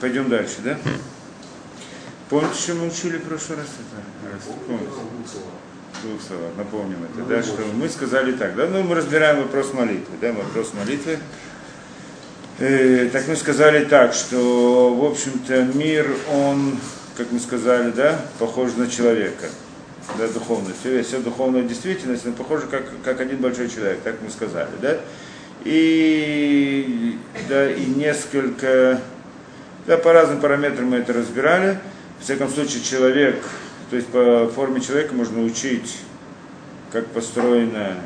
Пойдем дальше, да? Помните, что мы учили в прошлый раз? Это, раз, помните? Двух слова, напомним это, да, что мы сказали так, да, ну мы разбираем вопрос молитвы, да, вопрос молитвы. Э, так мы сказали так, что, в общем-то, мир, он, как мы сказали, да, похож на человека, да, духовность. Все, вся духовная действительность, она похожа как, как один большой человек, так мы сказали, да. И, да, и несколько, да, по разным параметрам мы это разбирали. В всяком случае, человек, то есть по форме человека можно учить, как построена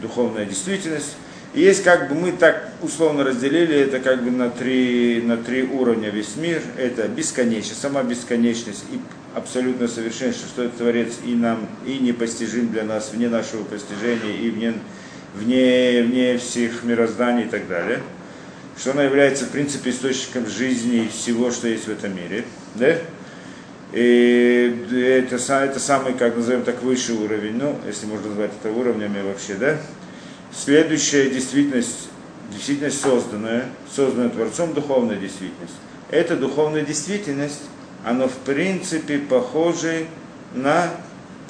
духовная действительность. И есть как бы мы так условно разделили это как бы на три, на три уровня весь мир. Это бесконечность, сама бесконечность и абсолютное совершенство, что это Творец и нам, и непостижим для нас, вне нашего постижения, и вне, вне, вне всех мирозданий и так далее. Что она является, в принципе, источником жизни и всего, что есть в этом мире. Да? И это, это самый, как назовем так, высший уровень, ну, если можно назвать это уровнями вообще, да. Следующая действительность, действительность созданная, созданная Творцом, духовная действительность. Эта духовная действительность, она в принципе похожа на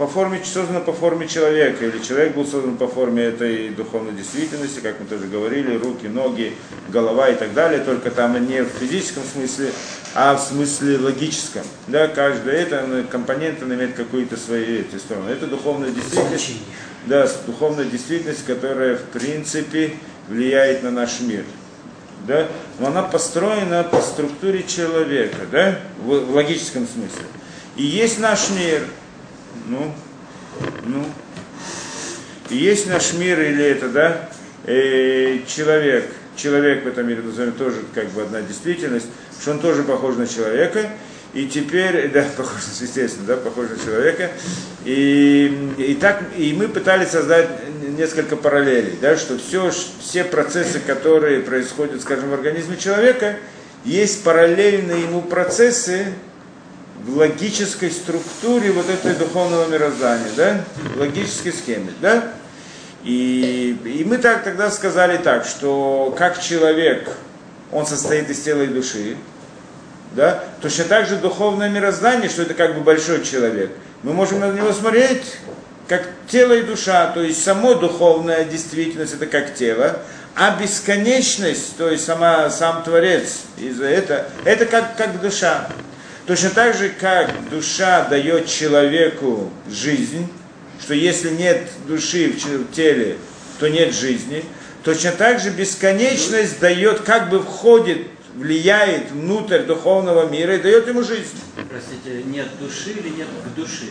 по форме, создана по форме человека, или человек был создан по форме этой духовной действительности, как мы тоже говорили, руки, ноги, голова и так далее, только там не в физическом смысле, а в смысле логическом. Да, каждая эта компонент имеет какую-то свои эти стороны. Это духовная действительность, да, духовная действительность, которая в принципе влияет на наш мир. Да? Но она построена по структуре человека, да? в логическом смысле. И есть наш мир, ну, ну, есть наш мир или это, да, э, человек, человек в этом мире, назовем тоже как бы одна действительность, что он тоже похож на человека, и теперь, да, похож, естественно, да, похож на человека. И, и так, и мы пытались создать несколько параллелей, да, что все, все процессы, которые происходят, скажем, в организме человека, есть параллельные ему процессы, в логической структуре вот этой духовного мироздания, да, в логической схеме, да. И, и мы так тогда сказали так, что как человек, он состоит из тела и души, да, точно так же духовное мироздание, что это как бы большой человек, мы можем на него смотреть как тело и душа, то есть само духовная действительность это как тело, а бесконечность, то есть сама, сам Творец, из это, это как, как душа. Точно так же, как душа дает человеку жизнь, что если нет души в теле, то нет жизни, точно так же бесконечность дает, как бы входит, влияет внутрь духовного мира и дает ему жизнь. Простите, нет души или нет к души?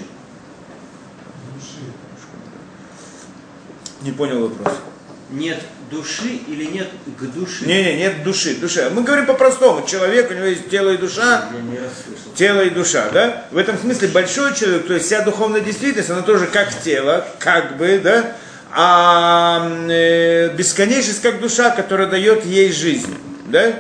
Не понял вопрос нет души или нет к душе? Не, не, нет души, душа. Мы говорим по-простому. Человек, у него есть тело и душа. Я не тело и душа, да? В этом смысле большой человек, то есть вся духовная действительность, она тоже как тело, как бы, да? А э, бесконечность как душа, которая дает ей жизнь, да?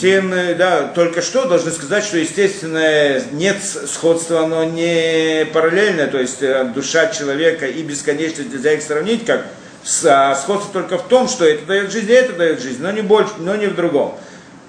Тем, э, да, только что должны сказать, что, естественно, нет сходства, оно не параллельно, то есть э, душа человека и бесконечность нельзя их сравнить, как сходство только в том, что это дает жизнь, и это дает жизнь, но не больше, но не в другом.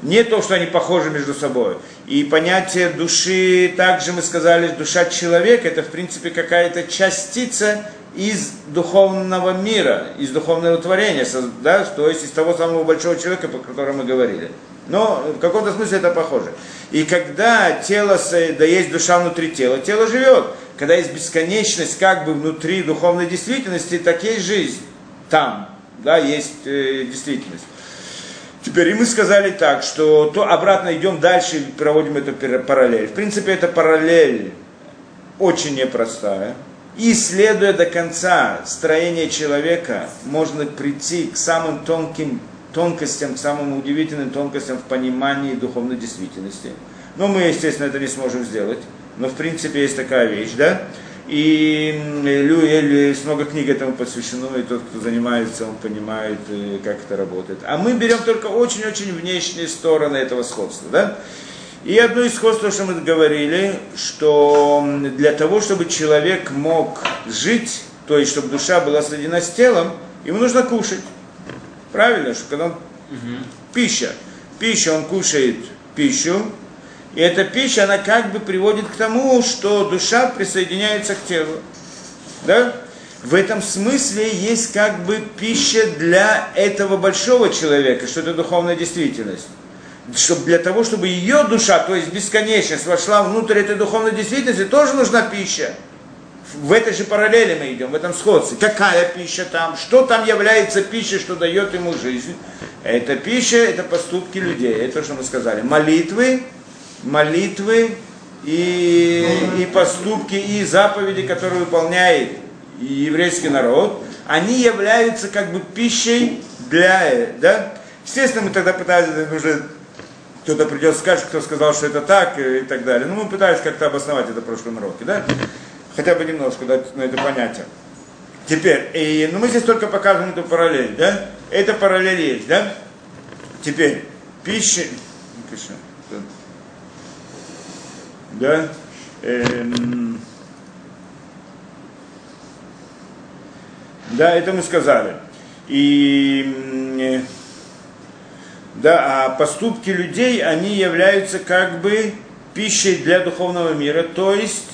Не то, что они похожи между собой. И понятие души, также мы сказали, душа человека, это в принципе какая-то частица из духовного мира, из духовного творения, да, то есть из того самого большого человека, по которому мы говорили. Но в каком-то смысле это похоже. И когда тело, да есть душа внутри тела, тело живет. Когда есть бесконечность как бы внутри духовной действительности, так есть жизнь там, да, есть э, действительность. Теперь и мы сказали так, что то обратно идем дальше и проводим эту параллель. В принципе, эта параллель очень непростая. И следуя до конца строения человека, можно прийти к самым тонким тонкостям, к самым удивительным тонкостям в понимании духовной действительности. Но мы, естественно, это не сможем сделать. Но в принципе есть такая вещь, да? И есть много книг этому посвящено, и тот, кто занимается, он понимает, э, как это работает. А мы берем только очень-очень внешние стороны этого сходства. Да? И одно из сходств, что мы говорили, что для того, чтобы человек мог жить, то есть чтобы душа была соединена с телом, ему нужно кушать. Правильно, что когда он... угу. пища. пища, он кушает пищу, и эта пища, она как бы приводит к тому, что душа присоединяется к телу. Да? В этом смысле есть как бы пища для этого большого человека, что это духовная действительность. Чтобы для того, чтобы ее душа, то есть бесконечность, вошла внутрь этой духовной действительности, тоже нужна пища. В этой же параллели мы идем, в этом сходстве. Какая пища там, что там является пищей, что дает ему жизнь. Это пища, это поступки людей, это то, что мы сказали. Молитвы, молитвы и, и поступки, и заповеди, которые выполняет еврейский народ, они являются как бы пищей для, да? Естественно, мы тогда пытались уже кто-то придет скажет, кто сказал, что это так и так далее. Ну, мы пытались как-то обосновать это в прошлом уроке, да? Хотя бы немножко дать на это понятие. Теперь, и, ну мы здесь только показываем эту параллель, да? Это параллель есть, да? Теперь, пища, да? Эм, да, это мы сказали. И да, а поступки людей, они являются как бы пищей для духовного мира, то есть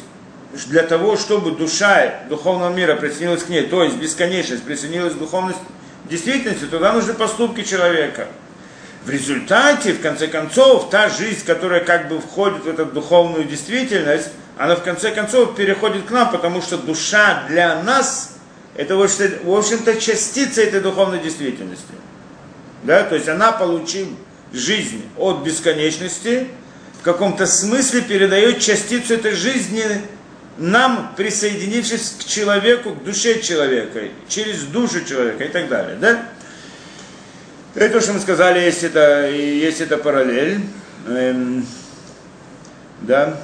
для того, чтобы душа духовного мира присоединилась к ней, то есть бесконечность присоединилась к духовности действительности, туда нужны поступки человека. В результате, в конце концов, та жизнь, которая как бы входит в эту духовную действительность, она в конце концов переходит к нам, потому что душа для нас это в общем-то частица этой духовной действительности. Да? То есть она, получив жизнь от бесконечности, в каком-то смысле передает частицу этой жизни нам, присоединившись к человеку, к душе человека, через душу человека и так далее. Да? Это то, что мы сказали, есть это, есть это параллель. Эм, да.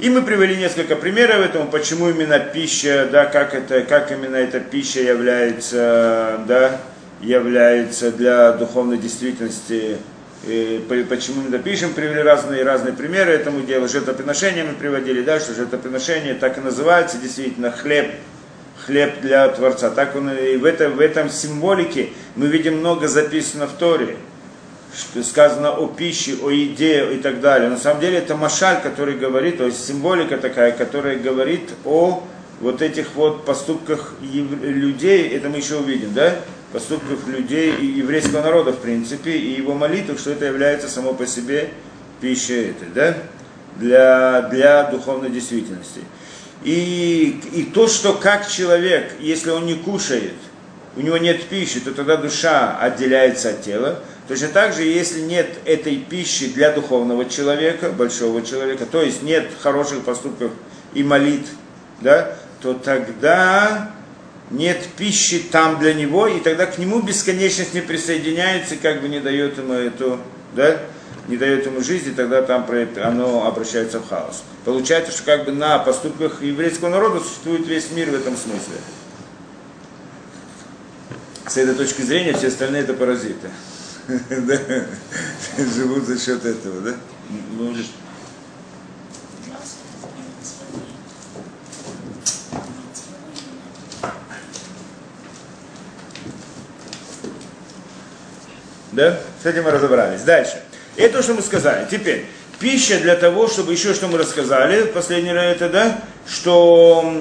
И мы привели несколько примеров этому, почему именно пища, да, как, это, как именно эта пища является, да, является для духовной действительности и почему мы допишем, привели разные разные примеры этому делу. Жертвоприношения мы приводили, да, что жертвоприношение так и называется, действительно, хлеб, хлеб для Творца. Так он и в, это, в этом символике мы видим много записано в Торе, что сказано о пище, о еде и так далее. На самом деле это машаль, который говорит, то есть символика такая, которая говорит о вот этих вот поступках людей, это мы еще увидим, да? поступках людей и еврейского народа, в принципе, и его молитвах, что это является само по себе пищей этой, да, для, для духовной действительности. И, и то, что как человек, если он не кушает, у него нет пищи, то тогда душа отделяется от тела. Точно так же, если нет этой пищи для духовного человека, большого человека, то есть нет хороших поступков и молитв, да, то тогда нет пищи там для него, и тогда к нему бесконечность не присоединяется, как бы не дает ему эту, да, не дает ему жизни, тогда там оно обращается в хаос. Получается, что как бы на поступках еврейского народа существует весь мир в этом смысле. С этой точки зрения все остальные это паразиты. Живут за счет этого, да? Да? С этим мы разобрались. Дальше. Это то, что мы сказали. Теперь, пища для того, чтобы еще что мы рассказали, последний раз это, да, что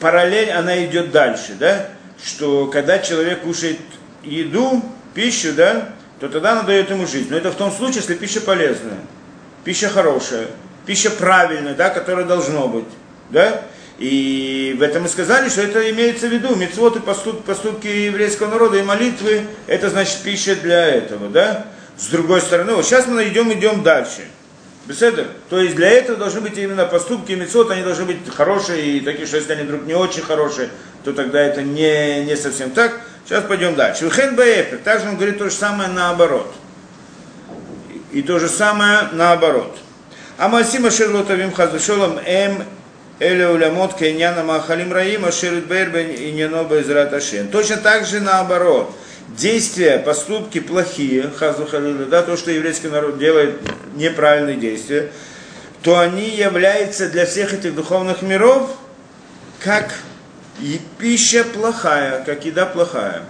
параллель, она идет дальше, да, что когда человек кушает еду, пищу, да, то тогда она дает ему жизнь. Но это в том случае, если пища полезная, пища хорошая, пища правильная, да, которая должно быть, да, и в этом мы сказали, что это имеется в виду. Мецвод и поступ, поступки еврейского народа и молитвы, это значит пища для этого, да? С другой стороны, вот сейчас мы идем, идем дальше. Беседа? То есть для этого должны быть именно поступки и мецвод, они должны быть хорошие, и такие, что если они вдруг не очень хорошие, то тогда это не, не совсем так. Сейчас пойдем дальше. Баэпер, также он говорит то же самое наоборот. И то же самое наоборот. Амасима Шерлотавим Хазушолом М Эля улямот кеньяна махалим раим аширит бейрбен и нено безраташен. Точно так же наоборот. Действия, поступки плохие, хазу да, то, что еврейский народ делает неправильные действия, то они являются для всех этих духовных миров как и пища плохая, как еда плохая.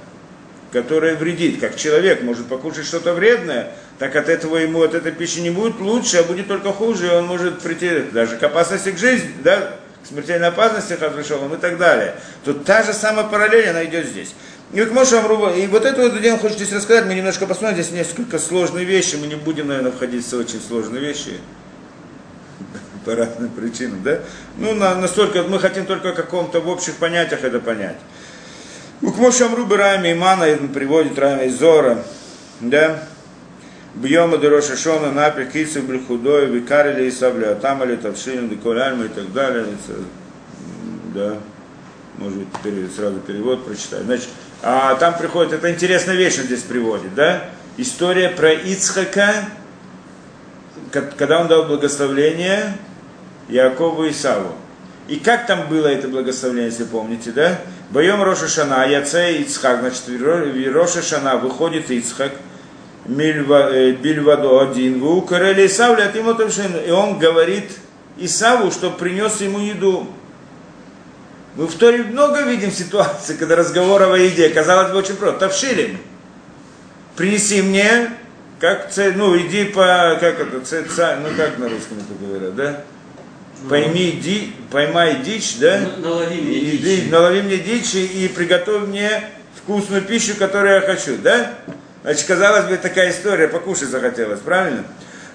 которое вредит. Как человек может покушать что-то вредное, так от этого ему, от этой пищи не будет лучше, а будет только хуже, и он может прийти даже к опасности к жизни, да, к смертельной опасности Хазвешовым и так далее. Тут та же самая параллель, она идет здесь. И вот Моше Амруба, и вот это вот я хочу здесь рассказать, мы немножко посмотрим, здесь несколько сложные вещи, мы не будем, наверное, входить в очень сложные вещи по разным причинам, да? Ну, на, настолько, мы хотим только о каком-то в общих понятиях это понять. У Кмоша Амруба Райми Имана приводит Райми Зора, да? Бьема Дероша Шона, Напи, Кицев, Блихудой, Викарили и Сабля, Тамали, Тавшин, Деколяльма и так далее. Да, может быть, сразу перевод прочитаю. Значит, а там приходит, это интересная вещь он здесь приводит, да? История про Ицхака, когда он дал благословление Якову и Саву. И как там было это благословение, если помните, да? Боем Роша Шана, Яце Ицхак, значит, Роша Шана выходит Ицхак, э, Бильвадо один, в Укарели Исаву, и он говорит Исаву, что принес ему еду. Мы в Торе много видим ситуаций, когда разговор о еде, казалось бы, очень просто. Тавшилим. Принеси мне, как ну, иди по, как это, ца, ну, как на русском это говорят, да? Пойми, ди, поймай дичь, да? Налови мне и, дичь. Налови мне дичь и, приготовь мне вкусную пищу, которую я хочу, да? Значит, казалось бы, такая история, покушать захотелось, правильно?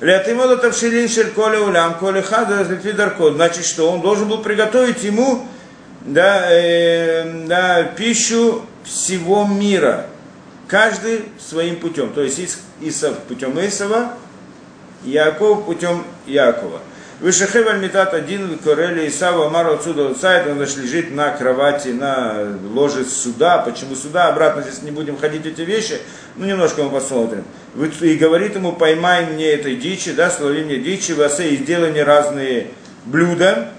Лятимода тавшилин шель коле улям, коле хада, Значит, что он должен был приготовить ему да, э, да, пищу всего мира. Каждый своим путем. То есть Исав путем Исава, Яков путем Якова. Вышехев альмитат один корели Исава Амару отсюда сайт, он значит, лежит на кровати, на ложе суда. Почему суда? Обратно здесь не будем ходить эти вещи, ну немножко мы посмотрим. И говорит ему, поймай мне этой дичи, да, слови мне дичи, васе, и сделай мне разные блюда,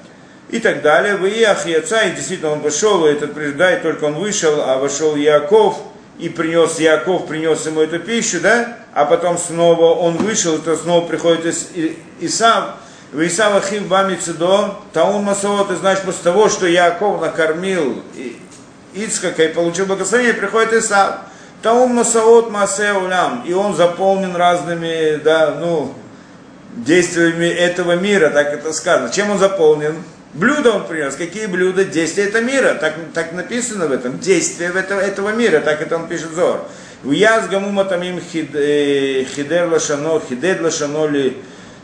и так далее. В Иах Яца, и действительно он вышел, и этот предупреждает, только он вышел, а вошел Яков, и принес Яков, принес ему эту пищу, да, а потом снова он вышел, то снова приходит Ис, Исав, в Исава Хим Бамицидо, Таун Масаот, и значит, после того, что Яков накормил Ицкака и получил благословение, приходит Исав. Таун Масаот Масе Улям, и он заполнен разными, да, ну, действиями этого мира, так это сказано. Чем он заполнен? Блюда он принес. Какие блюда? Действия этого мира. Так, так написано в этом. Действия этого, этого мира. Так это он пишет Зор. В Яз гамума тамим э, хидер лашано, хидед лашано ли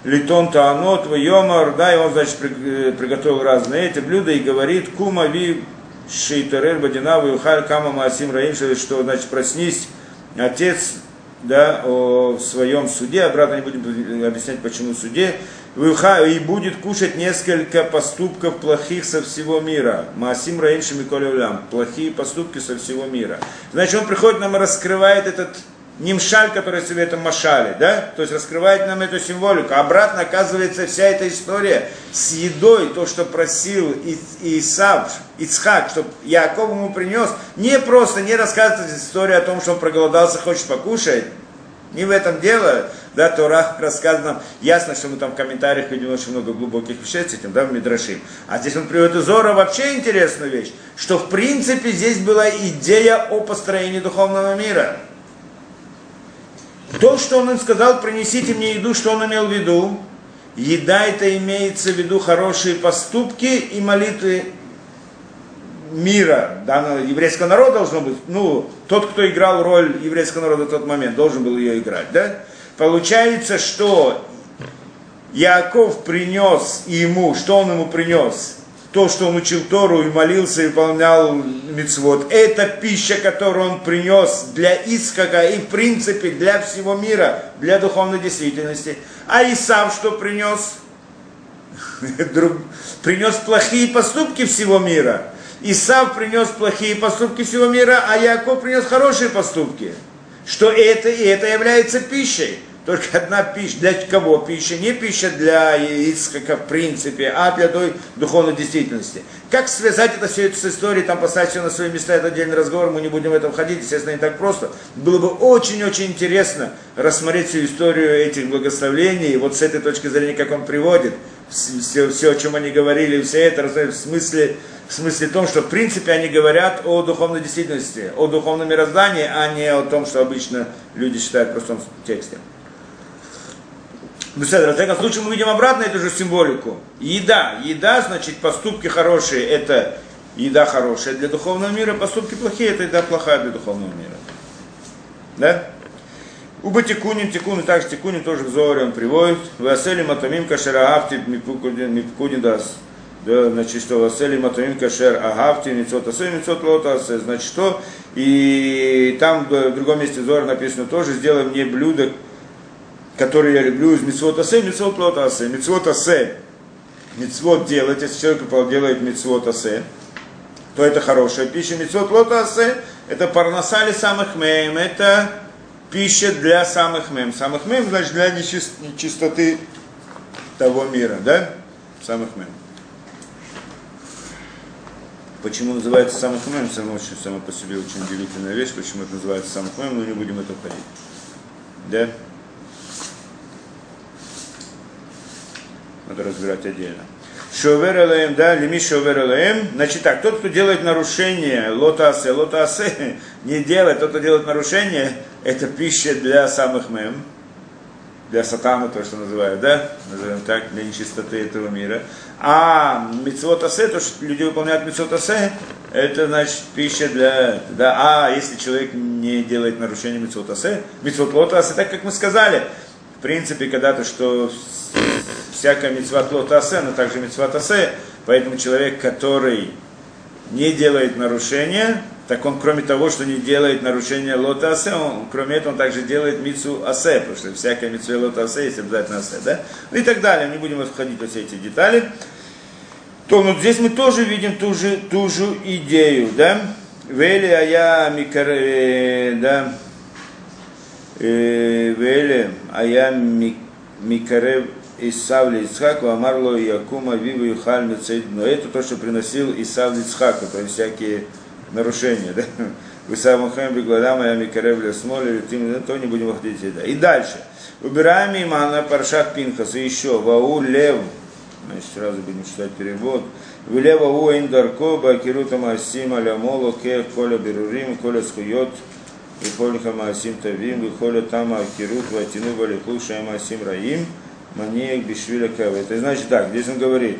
литон таанот, в йомар, да, и он, значит, э, приготовил разные эти блюда и говорит, кума ви шейтарель бадина, вюхаль кама маасим раим, что, значит, проснись, отец, да, о своем суде, обратно не будем объяснять, почему суде, и будет кушать несколько поступков плохих со всего мира. Маасим Раинши Миколевлям. Плохие поступки со всего мира. Значит, он приходит нам и раскрывает этот нимшаль, который в этом машале, да? То есть раскрывает нам эту символику. Обратно оказывается вся эта история с едой, то, что просил Исав, Ицхак, чтобы Яков ему принес, не просто, не рассказывает историю о том, что он проголодался, хочет покушать, не в этом дело, да, Тора рассказано, ясно, что мы там в комментариях видим очень много глубоких вещей с этим, да, в Мидрашим. А здесь он приводит из Зора вообще интересную вещь, что в принципе здесь была идея о построении духовного мира. То, что он им сказал, принесите мне еду, что он имел в виду? Еда это имеется в виду хорошие поступки и молитвы мира, данного еврейского народа должно быть, ну, тот, кто играл роль еврейского народа в тот момент, должен был ее играть, да? Получается, что Яков принес ему, что он ему принес? То, что он учил Тору и молился и выполнял мицвод. Это пища, которую он принес для Искака и, в принципе, для всего мира, для духовной действительности. А Исав что принес? принес плохие поступки всего мира. Исав принес плохие поступки всего мира, а Яков принес хорошие поступки. Что это и это является пищей. Только одна пища. Для кого пища? Не пища для Ицхака в принципе, а для той духовной действительности. Как связать это все это с историей, там поставить все на свои места, это отдельный разговор, мы не будем в этом входить, естественно, не так просто. Было бы очень-очень интересно рассмотреть всю историю этих благословлений, вот с этой точки зрения, как он приводит, все, все о чем они говорили, все это в смысле В смысле том, что в принципе они говорят о духовной действительности, о духовном мироздании, а не о том, что обычно люди считают в простом тексте. Ну, в таком случае мы видим обратно эту же символику. Еда. Еда, значит, поступки хорошие, это еда хорошая для духовного мира, поступки плохие, это еда плохая для духовного мира. Да? У Батикунин, Тикун, и также Тикунин тоже в Зоре он приводит. Васели Матамим Кашер Агавти Мипкудин Дас. Да, значит, что Васели Матамим Кашер Агавти Мицот Асе Мицот Лота Значит, что? И там в другом месте Зора написано тоже, сделай мне блюдо, которое я люблю из Мицот Асе, Мицот Лота Асе. Мицот Асе. Мицвот делать, если человек делает Мицвот Асе, то это хорошая пища. Мицвот Лота Асе, это парнасали самых меем, это пища для самых мем. Самых мем, значит, для нечистоты того мира, да? Самых мем. Почему называется самых мем, само, само по себе очень удивительная вещь, почему это называется самых мем, но не будем это входить. Да? Надо разбирать отдельно. Шовер элаем, да, лими шовер элаем. Значит так, тот, кто делает нарушение, лотасе, лотасе, не делает, тот, кто делает нарушение, это пища для самых мем, для сатана, то, что называют, да, назовем так, для нечистоты этого мира. А митцвот асе, то, что люди выполняют митцвот асе, это значит пища для, да, а если человек не делает нарушение митцвот асе, митцвот лота асе, так как мы сказали, в принципе, когда-то, что всякая митцват лота асе, но также митцват асе, поэтому человек, который не делает нарушения, так он, кроме того, что не делает нарушения лота асе, он, кроме этого, он также делает мицу асе, потому что всякая мицу лота асе есть обязательно асе, да? Ну и так далее, не будем входить во все эти детали. То вот здесь мы тоже видим ту же, ту же идею, да? Вели а я микаре, да? Э, Вели а микаре Исав Ицхаку, Амарло Якума Виву Юхаль Но это то, что приносил Исав Ицхаку, то есть всякие нарушение, да? Вы самухем бегладам, я микарев смоли, то не будем выходить сюда. И дальше. Убираем имана паршат пинхас, и еще, вау лев, значит, сразу будем читать перевод. Вилева у индарко, бакирута масим аля моло, ке, коля берурим, коля схует, Вихолиха Маасим Тавим, Вихоля Тама Акирут, Ватину Валиху Шайма Асим Раим, Маниек Бишвиля Кава. Это значит так, здесь он говорит,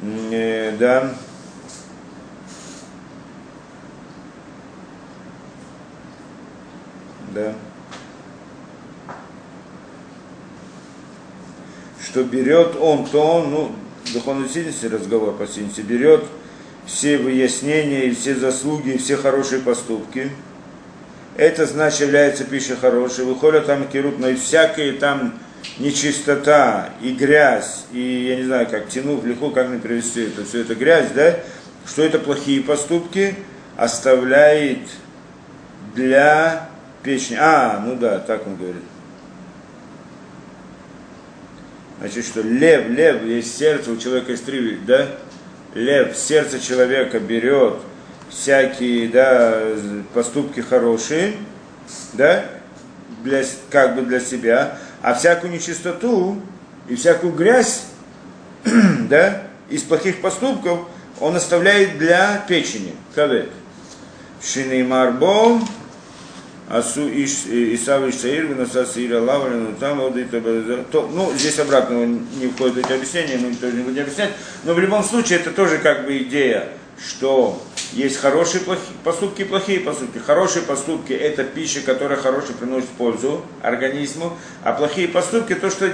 да, да, что берет он, то ну, духовной сильности разговор по сильности, берет все выяснения и все заслуги и все хорошие поступки. Это значит является пищей хорошей. Выходят там кирут, но и всякие там нечистота и грязь, и я не знаю, как тянув легко, как мне привести это, все это грязь, да, что это плохие поступки, оставляет для печень. А, ну да, так он говорит. Значит, что лев, лев, есть сердце, у человека есть три, да? Лев, сердце человека берет всякие, да, поступки хорошие, да, для, как бы для себя, а всякую нечистоту и всякую грязь, да, из плохих поступков он оставляет для печени. Кавет. Шинеймарбо, Асу Исав Ишаир, Винаса Сира Лаврин, там ну, здесь обратно не входит эти объяснения, мы тоже не будем объяснять, но в любом случае это тоже как бы идея, что есть хорошие плохие, поступки и плохие поступки. Хорошие поступки – это пища, которая хорошая приносит пользу организму, а плохие поступки – то, что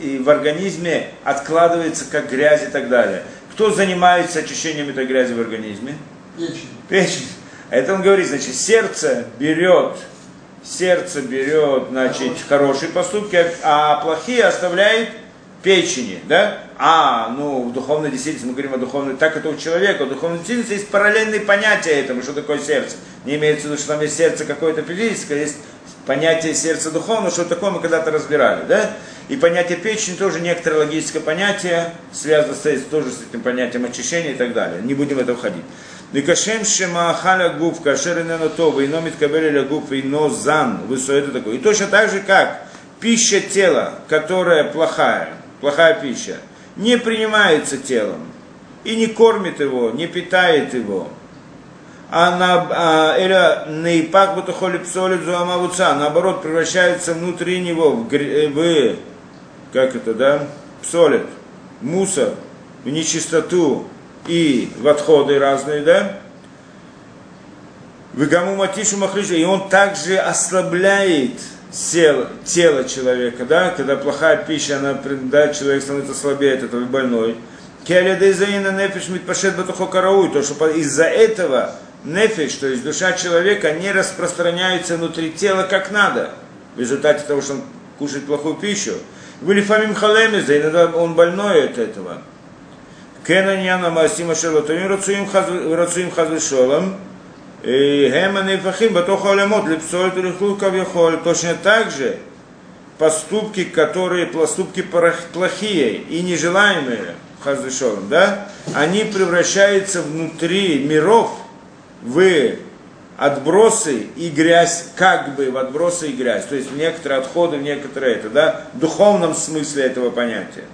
и в организме откладывается как грязь и так далее. Кто занимается очищением этой грязи в организме? Печень. Печень. Это он говорит, значит, сердце берет, сердце берет, значит, хорошие поступки, а плохие оставляет печени, да? А, ну, в духовной действительности, мы говорим о духовной, так это у человека, в духовной действительности есть параллельные понятия этому, что такое сердце. Не имеется в виду, что там есть сердце какое-то физическое, есть понятие сердца духовного, что такое мы когда-то разбирали, да? И понятие печени тоже некоторое логическое понятие, связано с, тоже с этим понятием очищения и так далее. Не будем в это входить. Никашем шема халя гуф, кашер то, ино миткабели гуф, ино зан, высоко это такое. И точно так же, как пища тела, которая плохая, плохая пища, не принимается телом. и не кормит его, не питает его. А на а, наоборот, превращается внутри него в, в как это, да, псолит, мусор, в нечистоту и в отходы разные, да, Вегаму матишу махриша, и он также ослабляет тело, тело человека, да, когда плохая пища, она, да, человек становится слабее от этого больной. Батухо карауй, то что из-за этого нефиш, то есть душа человека, не распространяется внутри тела как надо, в результате того, что он кушает плохую пищу. Были фамим халемиза, иногда он больной от этого. Кенаньяна Масима Шерлотовим Рацуим Хазвишолом, Геманы Фахим Батоха Алямот Лепсоет Рихлу Кавьяхоль. Точно так же поступки, которые поступки плохие и нежелаемые, Хазвишолом, да, они превращаются внутри миров в отбросы и грязь, как бы в отбросы и грязь. То есть некоторые отходы, некоторые это, да, в духовном смысле этого понятия.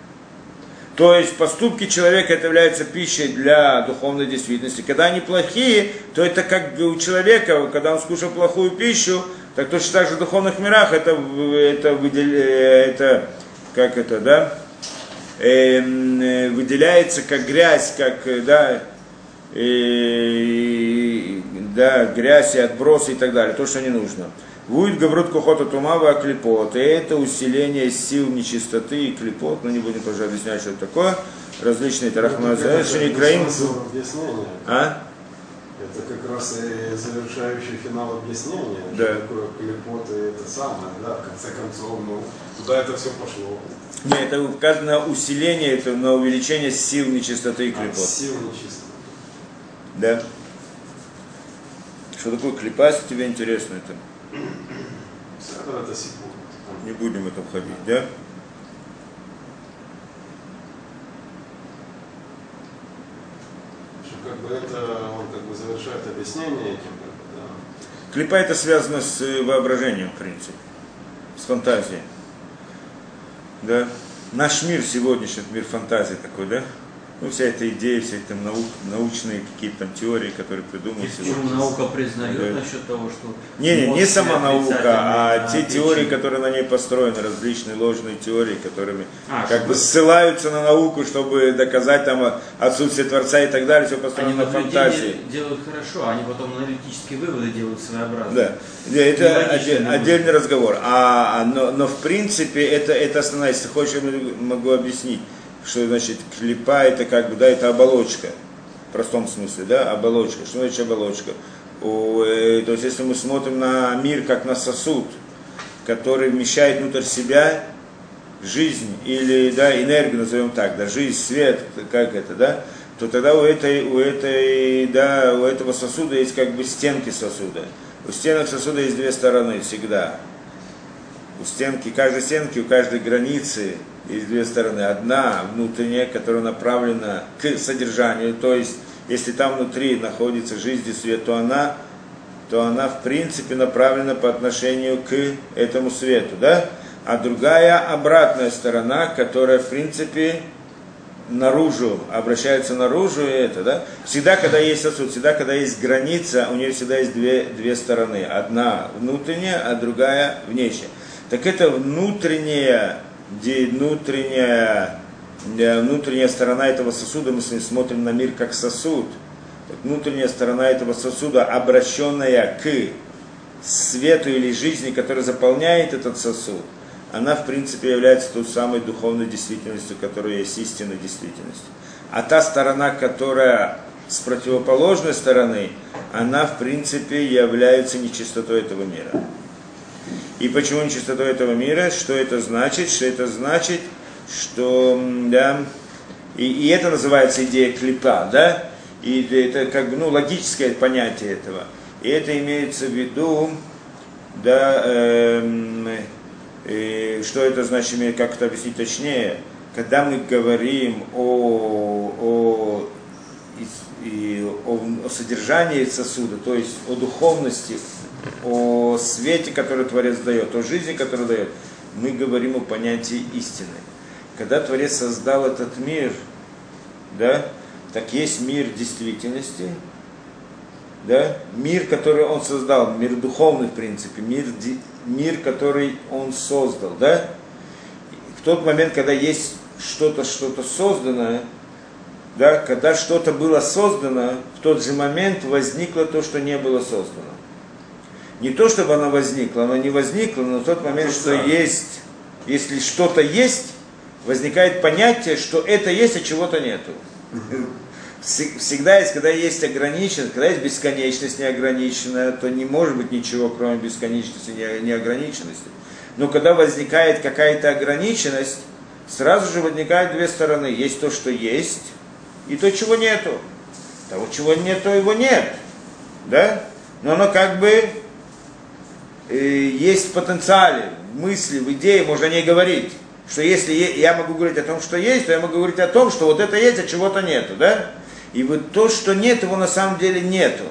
То есть поступки человека это является пищей для духовной действительности. Когда они плохие, то это как у человека, когда он скушал плохую пищу, так точно так же в духовных мирах это, это, это как это, да, эм, э, выделяется как грязь, как, да, э, да, грязь и отбросы и так далее, то, что не нужно. Будет гаврут кухота тумава клепот. И это усиление сил нечистоты и клепот. Но ну, не будем тоже объяснять, что это такое. Различные тарахмазашини краим. А? Это как раз и завершающий финал объяснения, да. что такое клепот и это самое, да, в конце концов, ну, туда это все пошло. Нет, это указано усиление, это на увеличение сил нечистоты и клепот. А, сил нечистоты. Да. Что такое клепас, тебе интересно это? Не будем в этом ходить, да? Что как бы это, он как бы завершает объяснение этим, как бы, да. Клипа это связано с э, воображением, в принципе, с фантазией. Да? Наш мир сегодняшний, мир фантазии такой, да? Ну, вся эта идея, все эти наук, научные какие-то там теории, которые придумывают. Почему наука признает да. насчет того, что... Не, не, не сама наука, а те теории, которые на ней построены, различные ложные теории, которыми а, как бы ссылаются на науку, чтобы доказать там отсутствие Творца и так далее, все построено они на фантазии. делают хорошо, они потом аналитические выводы делают своеобразные. Да, это отдель, отдельный разговор. А, но, но в принципе это, это основная, если хочешь, я могу объяснить что значит клипа это как бы, да, это оболочка, в простом смысле, да, оболочка. Что значит оболочка? У, э, то есть если мы смотрим на мир как на сосуд, который вмещает внутрь себя жизнь или да, энергию, назовем так, да, жизнь, свет, как это, да, то тогда у, этой, у, этой, да, у этого сосуда есть как бы стенки сосуда. У стенок сосуда есть две стороны всегда. У стенки, каждой стенки, у каждой границы есть две стороны. Одна внутренняя, которая направлена к содержанию, то есть если там внутри находится жизнь и свет, то она, то она в принципе направлена по отношению к этому свету, да? А другая обратная сторона, которая в принципе наружу, обращается наружу, и это, да? Всегда, когда есть сосуд, всегда, когда есть граница, у нее всегда есть две, две стороны. Одна внутренняя, а другая внешняя. Так это внутренняя внутренняя, внутренняя сторона этого сосуда, мы смотрим на мир как сосуд, внутренняя сторона этого сосуда, обращенная к свету или жизни, которая заполняет этот сосуд, она в принципе является той самой духовной действительностью, которая есть истинной действительностью. А та сторона, которая с противоположной стороны, она в принципе является нечистотой этого мира. И почему нечистота этого мира? Что это значит? Что это значит, что, да, и, и это называется идея клипа, да, и это как бы, ну, логическое понятие этого. И это имеется в виду, да, э, э, что это значит, как это объяснить точнее, когда мы говорим о, о, и, о, о содержании сосуда, то есть о духовности, о свете, который Творец дает, о жизни, которую дает, мы говорим о понятии истины. Когда Творец создал этот мир, да, так есть мир действительности, да? мир, который он создал, мир духовный в принципе, мир, мир, который он создал. Да? В тот момент, когда есть что-то, что-то созданное, да, когда что-то было создано, в тот же момент возникло то, что не было создано. Не то, чтобы оно возникло, оно не возникло, но в тот момент, что есть, если что-то есть, возникает понятие, что это есть, а чего-то нету. Всегда есть, когда есть ограниченность, когда есть бесконечность неограниченная, то не может быть ничего, кроме бесконечности и неограниченности. Но когда возникает какая-то ограниченность, сразу же возникают две стороны. Есть то, что есть, и то, чего нету. Того, чего нету, его нет. Да? Но оно как бы есть в потенциале, в мысли, в идее, можно о ней говорить. Что если я могу говорить о том, что есть, то я могу говорить о том, что вот это есть, а чего-то нету. Да? И вот то, что нет, его на самом деле нету.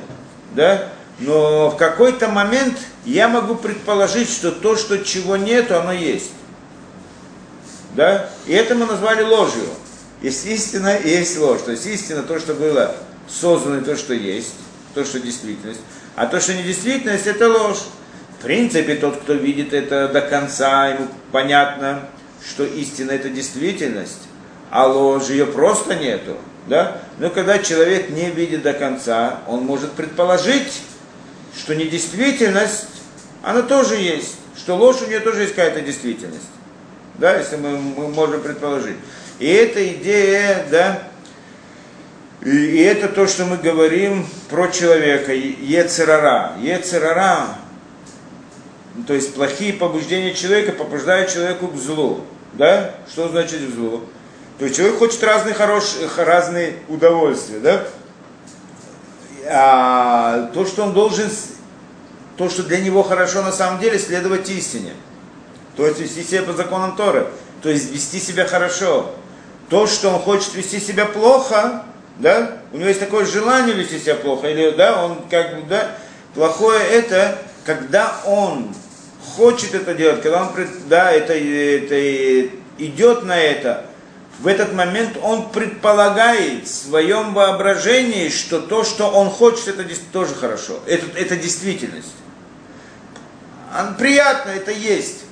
Да? Но в какой-то момент я могу предположить, что то, что чего нету, оно есть. Да? И это мы назвали ложью. Есть истина и есть ложь. То есть истина то, что было создано, то, что есть, то, что действительность. А то, что не действительность, это ложь. В принципе, тот, кто видит это до конца, ему понятно, что истина это действительность, а ложь ее просто нету. Да? Но когда человек не видит до конца, он может предположить, что недействительность, она тоже есть, что ложь у нее тоже есть какая-то действительность. Да, если мы, мы можем предположить. И эта идея, да, и, и это то, что мы говорим про человека, Ецерара. Ецерара, то есть плохие побуждения человека побуждают человеку к злу. Да? Что значит к злу? То есть человек хочет разные хорошие, разные удовольствия, да? А то, что он должен, то, что для него хорошо на самом деле, следовать истине. То есть вести себя по законам Торы. То есть вести себя хорошо то, что он хочет вести себя плохо, да, у него есть такое желание вести себя плохо, или, да, он как бы, да, плохое это, когда он хочет это делать, когда он, да, это, это идет на это, в этот момент он предполагает в своем воображении, что то, что он хочет, это тоже хорошо. Это, это действительность. Приятно, это есть.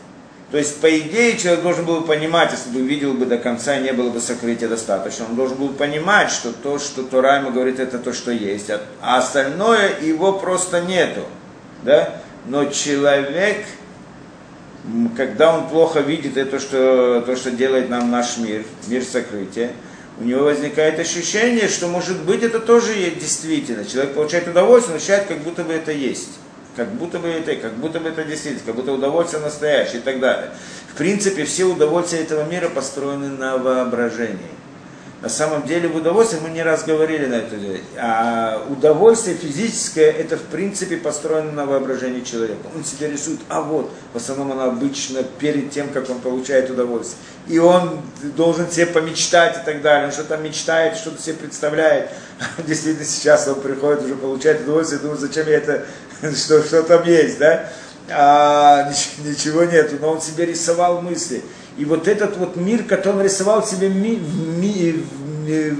То есть, по идее, человек должен был понимать, если бы видел бы до конца, не было бы сокрытия достаточно, он должен был понимать, что то, что Тора ему говорит, это то, что есть, а, а остальное его просто нету. Да? Но человек, когда он плохо видит это, что, то, что делает нам наш мир, мир сокрытия, у него возникает ощущение, что, может быть, это тоже есть действительно. Человек получает удовольствие, он ощущает, как будто бы это есть как будто бы это, как будто бы это действительно, как будто удовольствие настоящее и так далее. В принципе, все удовольствия этого мира построены на воображении. На самом деле в удовольствии мы не раз говорили на это, а удовольствие физическое, это в принципе построено на воображении человека. Он себе рисует, а вот, в основном оно обычно перед тем, как он получает удовольствие. И он должен себе помечтать и так далее. Он что-то мечтает, что-то себе представляет. Действительно, сейчас он приходит, уже получает удовольствие, думает, зачем я это что, что там есть, да? А, ничего нету, но он себе рисовал мысли. И вот этот вот мир, который он рисовал себе ми, ми, ми,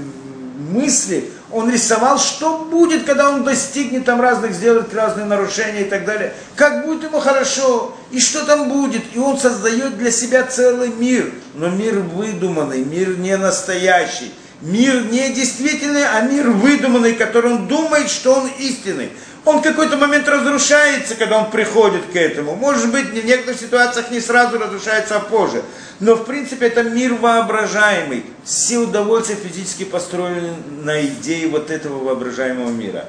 мысли, он рисовал, что будет, когда он достигнет там разных, сделает разные нарушения и так далее. Как будет ему хорошо, и что там будет. И он создает для себя целый мир. Но мир выдуманный, мир не настоящий. Мир не действительный, а мир выдуманный, который он думает, что он истинный он в какой-то момент разрушается, когда он приходит к этому. Может быть, в некоторых ситуациях не сразу разрушается, а позже. Но в принципе это мир воображаемый. Все удовольствия физически построены на идее вот этого воображаемого мира.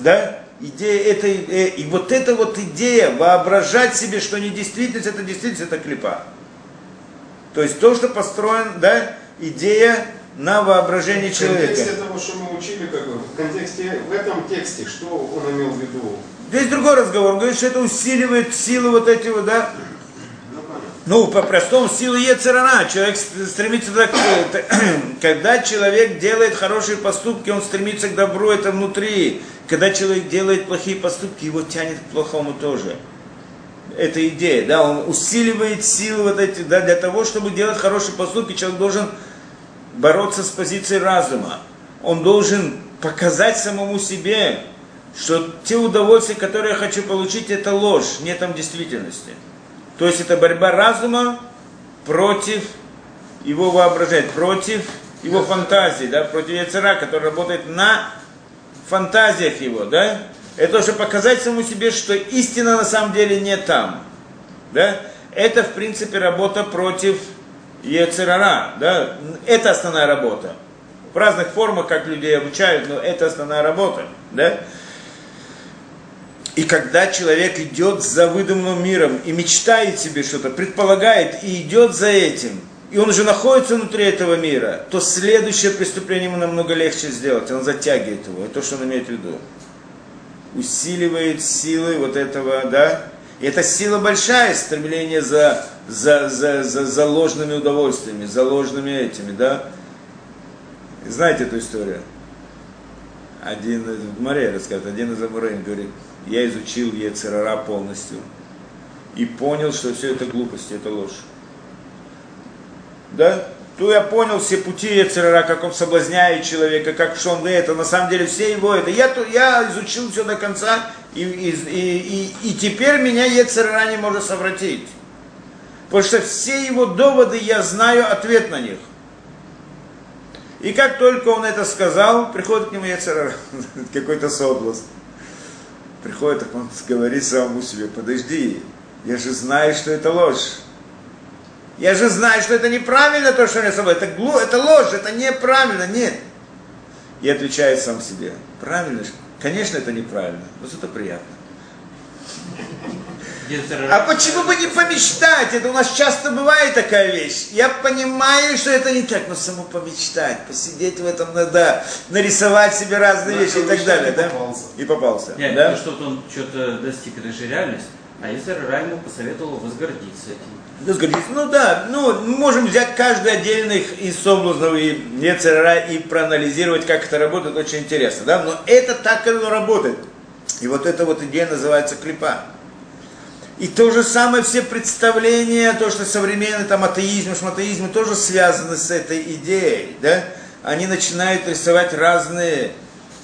Да? Идея этой, э, и вот эта вот идея воображать себе, что не действительность, это действительность, это клипа. То есть то, что построен, да, идея на воображение человека. В контексте того, что мы учили, как бы, в контексте, в этом тексте, что он имел в виду? Здесь другой разговор. Он говорит, что это усиливает силы вот эти вот, да? Ну, по-простому, силы Ецерана. Человек стремится к... Когда человек делает хорошие поступки, он стремится к добру, это внутри. Когда человек делает плохие поступки, его тянет к плохому тоже. Это идея, да, он усиливает силы вот эти, да, для того, чтобы делать хорошие поступки, человек должен бороться с позиции разума. он должен показать самому себе, что те удовольствия, которые я хочу получить, это ложь, нет там действительности. То есть это борьба разума против его воображения, против его фантазии, да, против яцера, который работает на фантазиях его, да. Это уже показать самому себе, что истина на самом деле не там, да. Это, в принципе, работа против Ецерара, да. Это основная работа. В разных формах, как людей обучают, но это основная работа, да. И когда человек идет за выдуманным миром и мечтает себе что-то, предполагает и идет за этим, и он уже находится внутри этого мира, то следующее преступление ему намного легче сделать. Он затягивает его. Это то, что он имеет в виду. Усиливает силы вот этого, да? И это сила большая, стремление за, за, за, за, за ложными удовольствиями, за ложными этими, да? Знаете эту историю? Один, в море рассказывает, один из Амурейн говорит, я изучил Ецерара полностью и понял, что все это глупость, это ложь. Да? То я понял все пути Ецерара, как он соблазняет человека, как что он это, на самом деле все его это. Я, я изучил все до конца, и, и, и, и, и теперь меня Ецерара не может совратить. Потому что все его доводы, я знаю ответ на них. И как только он это сказал, приходит к нему Ецерара, какой-то соблазн приходит, так он говорит самому себе, подожди, я же знаю, что это ложь. Я же знаю, что это неправильно то, что я собой. Это, глу, это ложь, это неправильно, нет. И отвечает сам себе, правильно, конечно, это неправильно, но зато приятно. А почему бы не помечтать? Это у нас часто бывает такая вещь. Я понимаю, что это не так, но само помечтать, посидеть в этом, да, нарисовать себе разные вещи и так далее. Да? Попался. И попался. Нет, да? что-то он что-то достиг, это же реальность. А если Ра ему посоветовал возгордиться этим? Возгордиться, ну да, ну мы можем взять каждый отдельный из соблазнов и Ецерара и проанализировать, как это работает, очень интересно, да, но это так оно работает. И вот эта вот идея называется клипа. И то же самое все представления, то, что современный там атеизм, шматеизм, тоже связаны с этой идеей, да? Они начинают рисовать разные,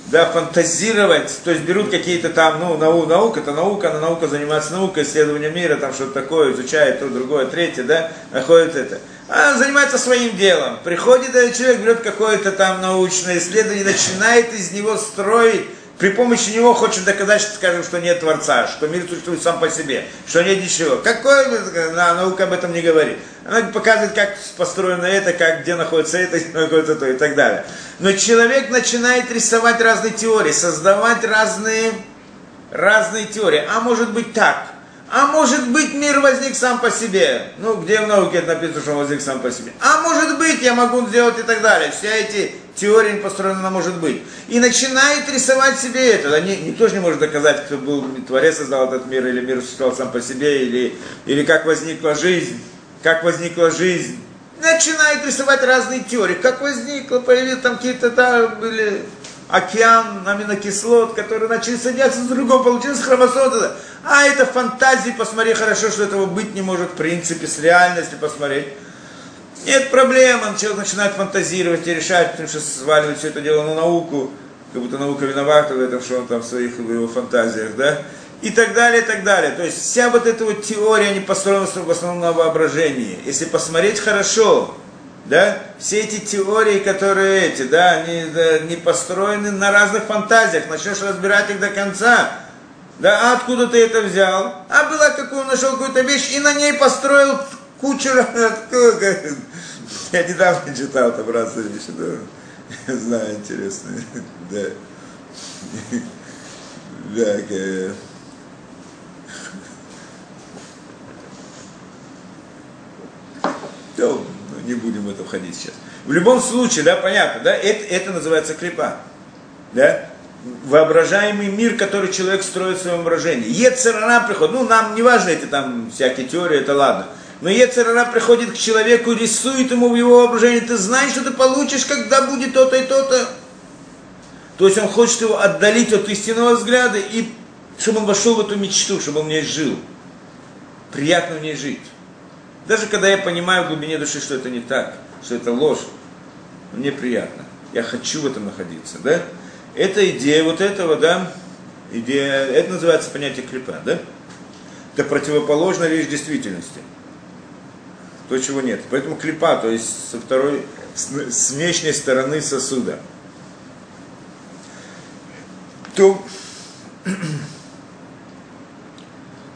да, фантазировать, то есть берут какие-то там, ну, нау, наука, это наука, она наука занимается наукой, исследование мира, там что-то такое, изучает то, другое, третье, да, находит это. А занимается своим делом. Приходит этот человек, берет какое-то там научное исследование, начинает из него строить при помощи него хочет доказать, что, скажем, что нет Творца, что мир существует сам по себе, что нет ничего. Какой наука об этом не говорит? Она показывает, как построено это, как, где находится это, где находится то и так далее. Но человек начинает рисовать разные теории, создавать разные, разные теории. А может быть так – а может быть мир возник сам по себе. Ну, где в науке это написано, что он возник сам по себе. А может быть, я могу сделать и так далее. Все эти теории построены на может быть. И начинает рисовать себе это. Не, никто же не может доказать, кто был Творец создал этот мир, или мир существовал сам по себе, или, или как возникла жизнь. Как возникла жизнь. Начинает рисовать разные теории. Как возникло, появились там какие-то там были океан аминокислот, которые начали садиться с другого, получилось хромосома. А это фантазии, посмотри хорошо, что этого быть не может в принципе, с реальностью посмотреть. Нет проблем, он человек начинает фантазировать и решать, потому что сваливать все это дело на науку, как будто наука виновата в этом, что он там в своих в его фантазиях, да, и так далее, и так далее. То есть вся вот эта вот теория, не построена в основном на воображении. Если посмотреть хорошо, да, все эти теории, которые эти, да, они да, не построены на разных фантазиях, начнешь разбирать их до конца, да, а откуда ты это взял? А была какую нашел какую-то вещь и на ней построил кучу... Я недавно читал там разные вещи, да, знаю, интересно, да. Да, ну, не будем в это входить сейчас. В любом случае, да, понятно, да, это, это называется клипа. Да? воображаемый мир, который человек строит в своем воображении. Ецерара приходит, ну нам не важно эти там всякие теории, это ладно. Но Ецерара приходит к человеку, рисует ему в его воображении, ты знаешь, что ты получишь, когда будет то-то и то-то. То есть он хочет его отдалить от истинного взгляда, и чтобы он вошел в эту мечту, чтобы он в ней жил. Приятно в ней жить. Даже когда я понимаю в глубине души, что это не так, что это ложь, мне приятно. я хочу в этом находиться, да? Это идея вот этого, да, идея, это называется понятие клипа, да? Это противоположная вещь действительности. То, чего нет. Поэтому клипа, то есть со второй, с, с внешней стороны сосуда. То,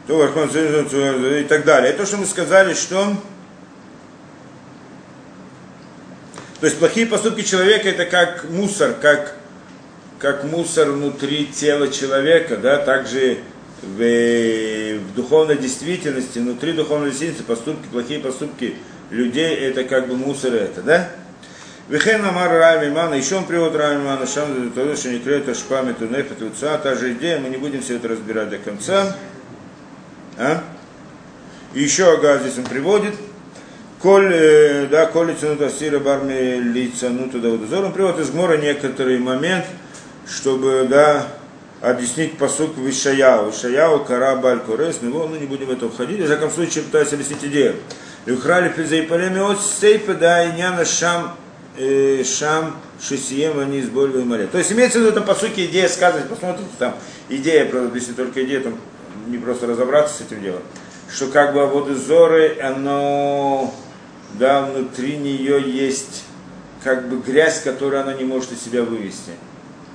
и так далее. Это то, что мы сказали, что то есть плохие поступки человека это как мусор, как, как мусор внутри тела человека, да, также в, в духовной действительности, внутри духовной действительности поступки, плохие поступки людей это как бы мусор это, да? Вихен Амар Рамимана, еще он приводит Рамимана, того, что не клеит Ашпами Тунеф и та же идея, мы не будем все это разбирать до конца. А? И еще Ага здесь он приводит. Коль, э, да, коль лицанут асира барми лицануту да он приводит из Гмора некоторый момент, чтобы, да, объяснить посук Вишаяу. Вишаяу, кара, баль, корес, ну, ну, не будем в это входить. В всяком случае, пытаюсь объяснить идею. Люхрали пизаипалеми от стейпа, да, и няна шам, э, шам, шисием, они из боли море. То есть имеется в виду, там, по сути, идея сказать, посмотрите, там, идея, правда, если только идея, там, не просто разобраться с этим делом, что как бы воды зоры, оно, да, внутри нее есть как бы грязь, которую она не может из себя вывести.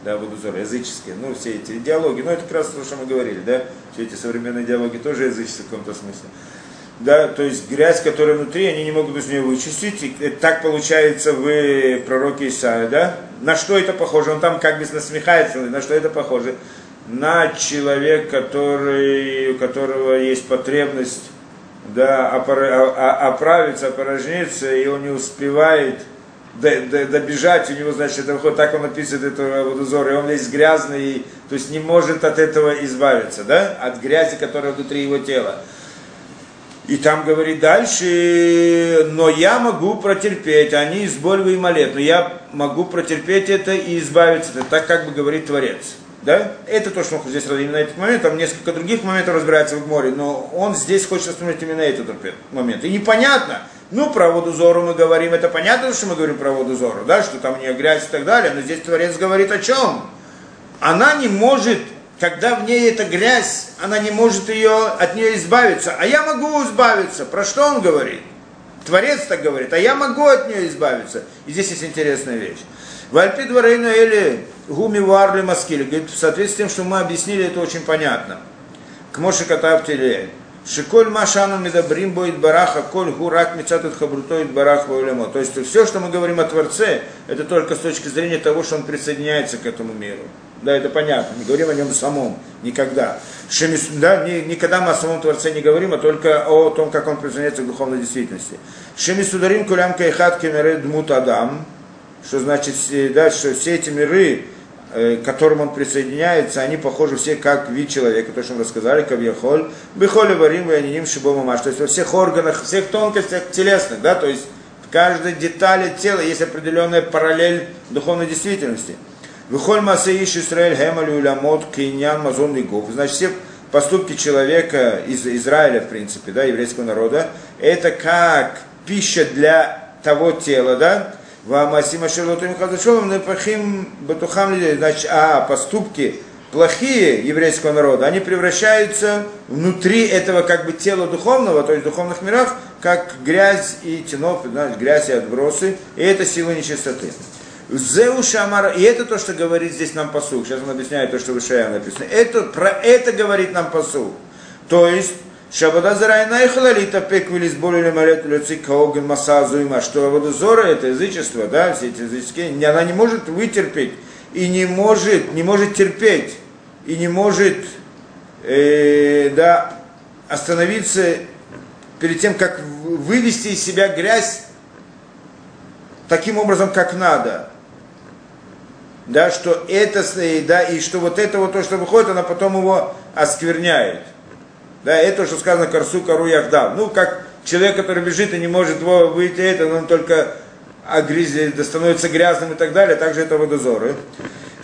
Да, водозор, языческие, ну, все эти идеологии, ну, это как раз то, что мы говорили, да, все эти современные идеологии тоже языческие в каком-то смысле. Да, то есть грязь, которая внутри, они не могут из нее вычистить. И так получается в пророке Исаия, да? На что это похоже? Он там как бы насмехается, на что это похоже? На человека, который, у которого есть потребность да, оправиться, опорожниться, и он не успевает добежать, у него, значит, это выходит, так он описывает этого водозора, и он весь грязный, то есть не может от этого избавиться, да, от грязи, которая внутри его тела. И там говорит дальше, но я могу протерпеть, они из боли и молет, но я могу протерпеть это и избавиться, это так как бы говорит Творец. Да? Это то, что он здесь именно этот момент, там несколько других моментов разбирается в море, но он здесь хочет остановить именно этот момент. И непонятно, ну, про воду Зору мы говорим, это понятно, что мы говорим про воду Зору, да, что там у нее грязь и так далее, но здесь Творец говорит о чем? Она не может, когда в ней эта грязь, она не может ее, от нее избавиться, а я могу избавиться. Про что он говорит? Творец так говорит, а я могу от нее избавиться. И здесь есть интересная вещь. Вальпи дворейна или гуми варли маскили. Говорит, в соответствии с тем, что мы объяснили, это очень понятно. К Моше Катавтиле. Шиколь машану медабрим будет бараха, коль гурак мецатут хабрутоид барах ваулемо. То есть все, что мы говорим о Творце, это только с точки зрения того, что он присоединяется к этому миру. Да, это понятно. Не говорим о нем самом. Никогда. Шемис, да, ни, никогда мы о самом Творце не говорим, а только о том, как он присоединяется к духовной действительности. Шемисударим кулям кайхат кемеред мут адам что значит, да, что все эти миры, э, к которым он присоединяется, они похожи все как вид человека, то, что мы рассказали, как Яхоль, Бехоле Варим и Аниним Шибомамаш, то есть во всех органах, всех тонкостях телесных, да, то есть в каждой детали тела есть определенная параллель духовной действительности. Вихоль Масаиш Исраэль Хемалю Улямот Киньян Мазон Лигов. Значит, все поступки человека из Израиля, в принципе, да, еврейского народа, это как пища для того тела, да, Вамасима Шерлотами Хазашовым Непахим Батухам людей. Значит, а поступки плохие еврейского народа, они превращаются внутри этого как бы тела духовного, то есть в духовных мирах, как грязь и тенов, значит, грязь и отбросы, и это сила нечистоты. Зеу Шамара, и это то, что говорит здесь нам посух. Сейчас он объясняет то, что в Ишая написано. Это, про это говорит нам посух. То есть, Шабада зарайна и халалита пеквили с более малет люци каоген масазу има, что водозора это язычество, да, все эти языческие, она не может вытерпеть и не может, не может терпеть и не может, э, да, остановиться перед тем, как вывести из себя грязь таким образом, как надо. Да, что это, да, и что вот это вот то, что выходит, она потом его оскверняет. Да, это, что сказано Карсу Кару Яхдав. Ну, как человек, который бежит и не может выйти, это он только огрязи, становится грязным и так далее, также это водозоры.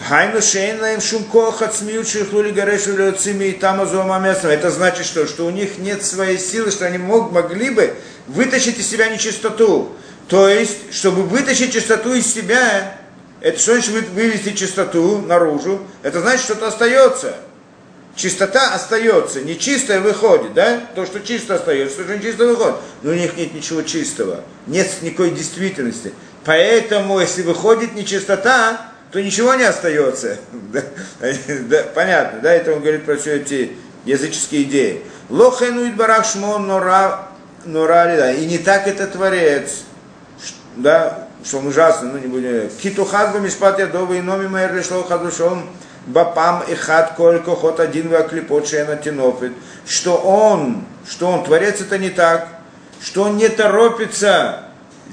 Хайну шейнаем шумкох от смеющих лули горешили и там Это значит что? Что у них нет своей силы, что они мог, могли бы вытащить из себя нечистоту. То есть, чтобы вытащить чистоту из себя, Это что значит вы- вывести чистоту наружу? Это значит, что-то остается. Чистота остается, нечистое выходит, да? То, что чисто остается, то, что нечисто выходит. Но у них нет ничего чистого, нет никакой действительности. Поэтому, если выходит нечистота, то ничего не остается. Понятно, да? Это он говорит про все эти языческие идеи. Лохену барах шмон нора, да. И не так это творец, да, что он ужасный, ну не будем. Китухат бы мишпат ядовый номи мэйр решло хадушом бапам и хат коль кохот один ваклипот шена тинофит. Что он, что он, творец это не так, что он не торопится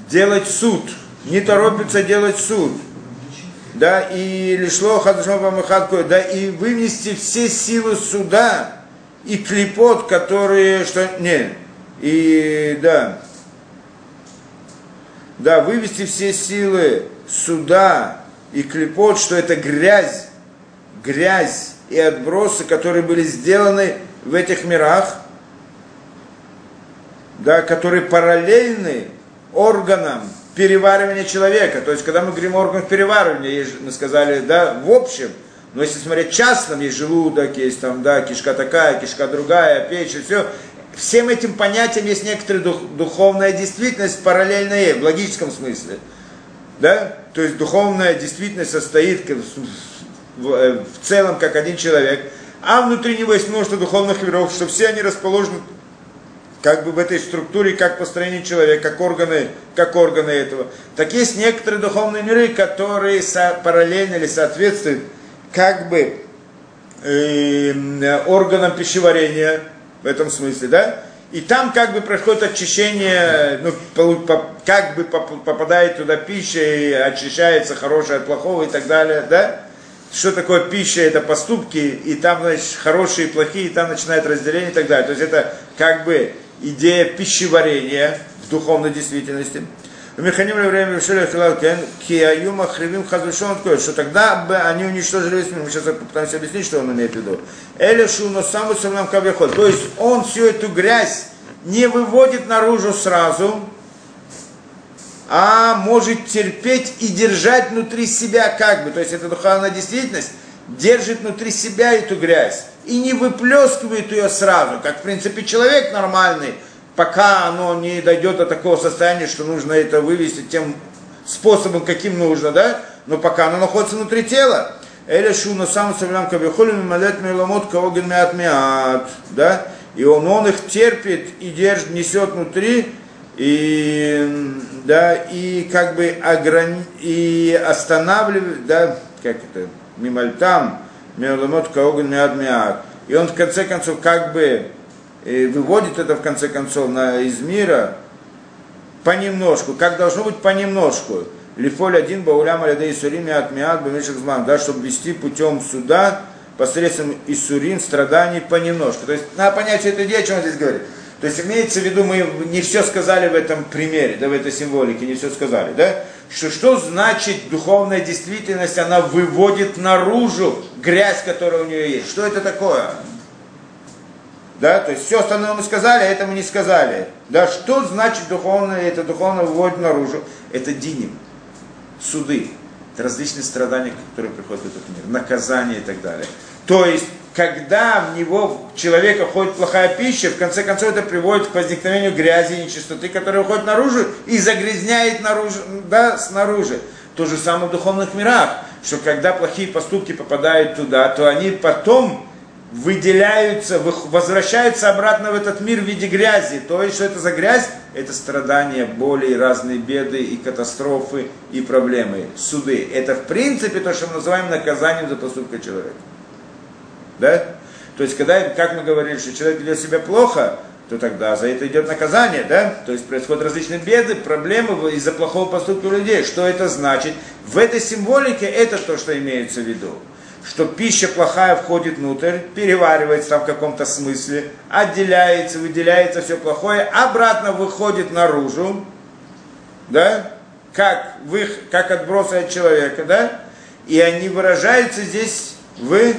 делать суд, не торопится делать суд да, и лишло хадушом бамахаткой, да, и вынести все силы суда и клепот, которые, что, не, и, да, да, вывести все силы суда и клепот, что это грязь, грязь и отбросы, которые были сделаны в этих мирах, да, которые параллельны органам переваривания человека. То есть, когда мы говорим о органах переваривания, мы сказали, да, в общем, но если смотреть частно, есть желудок, есть там, да, кишка такая, кишка другая, печень, все. Всем этим понятиям есть некоторая дух, духовная действительность параллельная в логическом смысле. Да? То есть духовная действительность состоит в, в- э, в целом как один человек, а внутри него есть множество духовных миров, что все они расположены как бы в этой структуре, как построение человека, как органы, как органы этого. Так есть некоторые духовные миры, которые со- параллельно или соответствуют как бы э, органам пищеварения в этом смысле, да? И там как бы происходит очищение, ну, как бы поп- попадает туда пища и очищается хорошее от плохого и так далее, да? Что такое пища, это поступки, и там, значит, хорошие и плохие, и там начинает разделение и так далее. То есть это как бы идея пищеварения в духовной действительности. В механизме время Киаюма Хривим Хазушон что тогда бы они уничтожили весь мир. Мы сейчас попытаемся объяснить, что он имеет в виду. Элешу, но сам нам кавиход. То есть он всю эту грязь не выводит наружу сразу, а может терпеть и держать внутри себя как бы. То есть эта духовная действительность держит внутри себя эту грязь и не выплескивает ее сразу, как в принципе человек нормальный, пока оно не дойдет до такого состояния, что нужно это вывести тем способом, каким нужно, да, но пока оно находится внутри тела. Эля шуна сам савлям кавихолем мималет меламот каоген мят мят, да, и он, он их терпит и держит, несет внутри, и, да, и как бы ограни... и останавливает, да, как это, мимальтам, меламот каоген мят мят. И он в конце концов как бы э, выводит это в конце концов на, из мира понемножку, как должно быть понемножку. Лифоль один баулям аляде Исурим от миад бемешек зман, да, чтобы вести путем суда посредством Исурин страданий понемножку. То есть надо понять, что это идея, о чем он здесь говорит. То есть имеется в виду, мы не все сказали в этом примере, да, в этой символике, не все сказали, да, что что значит духовная действительность, она выводит наружу грязь, которая у нее есть. Что это такое? Да, то есть все остальное мы сказали, а это мы не сказали. Да, что значит духовное, это духовно выводит наружу? Это диним, суды, это различные страдания, которые приходят в этот мир, наказания и так далее. То есть, когда в него, в человека входит плохая пища, в конце концов это приводит к возникновению грязи и нечистоты, которая выходит наружу и загрязняет наружу, да, снаружи. То же самое в духовных мирах, что когда плохие поступки попадают туда, то они потом выделяются, возвращаются обратно в этот мир в виде грязи. То есть, что это за грязь? Это страдания, боли, разные беды, и катастрофы, и проблемы, суды. Это, в принципе, то, что мы называем наказанием за поступка человека. Да? То есть, когда, как мы говорили, что человек ведет себя плохо, то тогда за это идет наказание, да? То есть происходят различные беды, проблемы из-за плохого поступка людей. Что это значит? В этой символике это то, что имеется в виду. Что пища плохая входит внутрь, переваривается там в каком-то смысле, отделяется, выделяется все плохое, обратно выходит наружу, да? Как, вы, как отбросы от человека, да? И они выражаются здесь в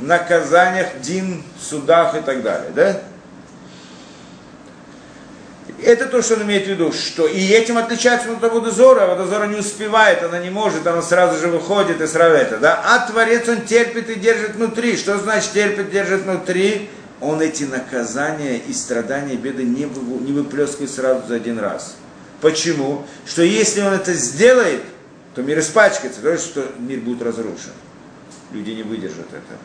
наказаниях, дин, судах и так далее, да? Это то, что он имеет в виду, что и этим отличается от водозора, водозора не успевает, она не может, она сразу же выходит и сразу это, да, а Творец он терпит и держит внутри. Что значит терпит, держит внутри? Он эти наказания и страдания, беды не, вы, не выплескивает сразу за один раз. Почему? Что если он это сделает, то мир испачкается, то есть, что мир будет разрушен. Люди не выдержат этого.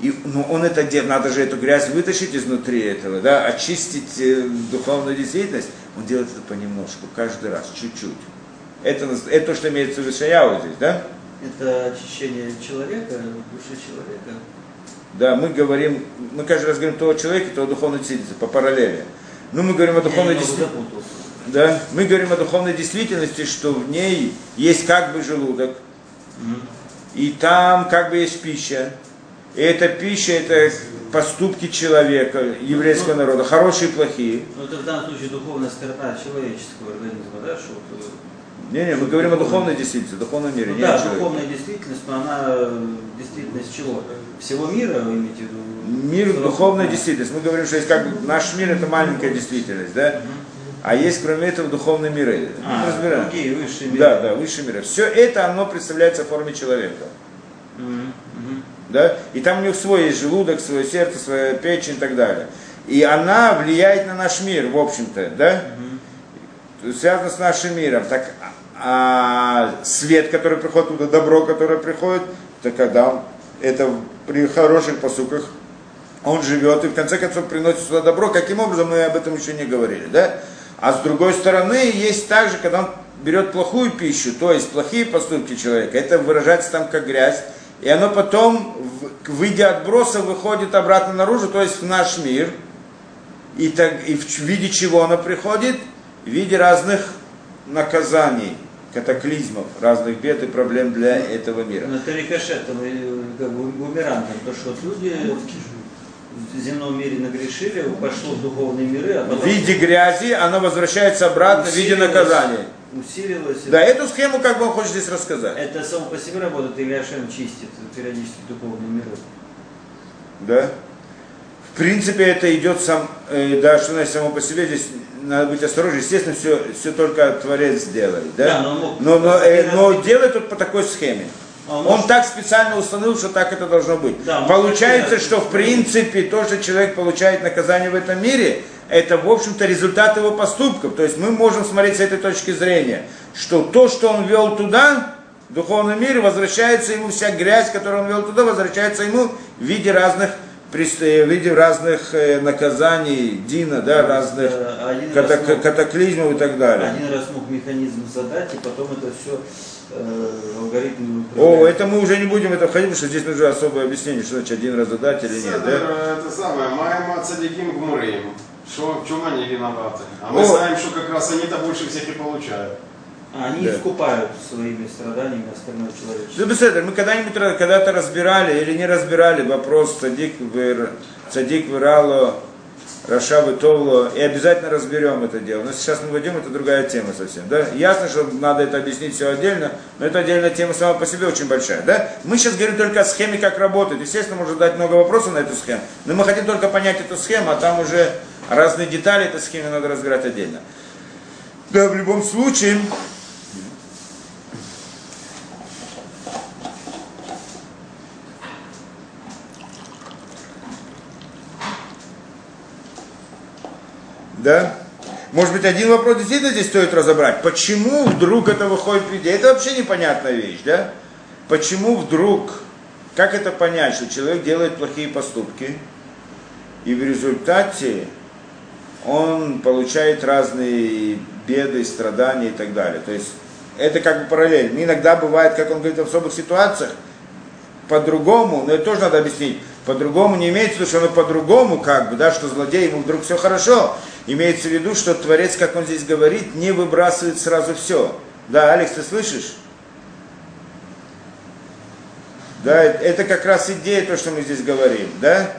И, ну, он это делает, надо же эту грязь вытащить изнутри этого, да, очистить э, духовную действительность. Он делает это понемножку, каждый раз, чуть-чуть. Это, это то, что имеется в виду Шаяу здесь, да? Это очищение человека, души человека. Да, мы говорим, мы каждый раз говорим того человека, того духовной действительности, по параллели. Ну, мы говорим о духовной действительности. Да, мы говорим о духовной действительности, что в ней есть как бы желудок, mm-hmm. и там как бы есть пища, и эта пища, это поступки человека, еврейского ну, народа, хорошие и плохие. Ну это в данном случае духовная сторона человеческого организма, да, что вот, э, не, не, мы говорим о духовной действительности, духовном мире. Ну, да, духовная действительность, но она э, действительность чего? Всего мира, вы имеете в виду? Мир, Всего духовная действительность. Мы говорим, что есть как наш мир это маленькая действительность, да? А есть, кроме этого, духовные миры. А, разбираем. другие высшие миры. Да, да, высшие миры. Все это, оно представляется в форме человека. Mm-hmm да, и там у них свой есть желудок, свое сердце, своя печень и так далее. И она влияет на наш мир, в общем-то, да, mm-hmm. связано с нашим миром. Так, а свет, который приходит туда, добро, которое приходит, так когда это при хороших посуках, он живет и в конце концов приносит сюда добро. Каким образом, мы об этом еще не говорили, да? А с другой стороны, есть также, когда он берет плохую пищу, то есть плохие поступки человека, это выражается там как грязь, и оно потом, выйдя от броса, выходит обратно наружу, то есть в наш мир. И, так, и в виде чего оно приходит? В виде разных наказаний, катаклизмов, разных бед и проблем для этого мира. Но это рикошетом, как бы бумерангом, то что люди в земном мире нагрешили, пошло в духовные миры. А потом... В виде грязи оно возвращается обратно в виде наказания усилилось. Да, эту схему как бы он хочет здесь рассказать. Это само по себе работает или Ашем чистит периодически духовный мир? Да. В принципе, это идет сам, э, да, что значит само по себе, здесь надо быть осторожным. Естественно, все, все только Творец делает. Да? Да, но, мог, но, но, э, но делает тут по такой схеме. А он, он так специально установил, что так это должно быть. Да, Получается, что в принципе то, что человек получает наказание в этом мире, это, в общем-то, результат его поступков. То есть мы можем смотреть с этой точки зрения, что то, что он вел туда, в духовном мире, возвращается ему вся грязь, которую он вел туда, возвращается ему в виде разных в виде разных э, наказаний, Дина, да, разных один катак, мог, катаклизмов и так далее. Один раз мог механизм задать, и потом это все э, алгоритм О, это мы уже не будем это входить, потому что здесь нужно особое объяснение, что значит один раз задать или нет. Да? Это самое, Майма Цадиким Гмурим. Что, в чем они виноваты? А мы О. знаем, что как раз они-то больше всех и получают. А они да. искупают своими страданиями остальное человечество. Ну, беседа, мы когда-нибудь когда-то разбирали или не разбирали вопрос цадик, выр, цадик вырало, Рашавы Товло, и обязательно разберем это дело. Но сейчас мы войдем, это другая тема совсем. Да? Ясно, что надо это объяснить все отдельно, но это отдельная тема сама по себе очень большая. Да? Мы сейчас говорим только о схеме, как работает. Естественно, можно дать много вопросов на эту схему, но мы хотим только понять эту схему, а там уже разные детали этой схемы надо разбирать отдельно. Да, в любом случае, Да? Может быть, один вопрос действительно здесь стоит разобрать. Почему вдруг это выходит в виде? Это вообще непонятная вещь, да? Почему вдруг, как это понять, что человек делает плохие поступки, и в результате он получает разные беды, страдания и так далее. То есть это как бы параллельно. Иногда бывает, как он говорит, в особых ситуациях, по-другому, но это тоже надо объяснить, по-другому не имеется в виду, что оно по-другому, как бы, да, что злодей ему вдруг все хорошо. Имеется в виду, что Творец, как он здесь говорит, не выбрасывает сразу все. Да, Алекс, ты слышишь? Да, это как раз идея, то, что мы здесь говорим, да?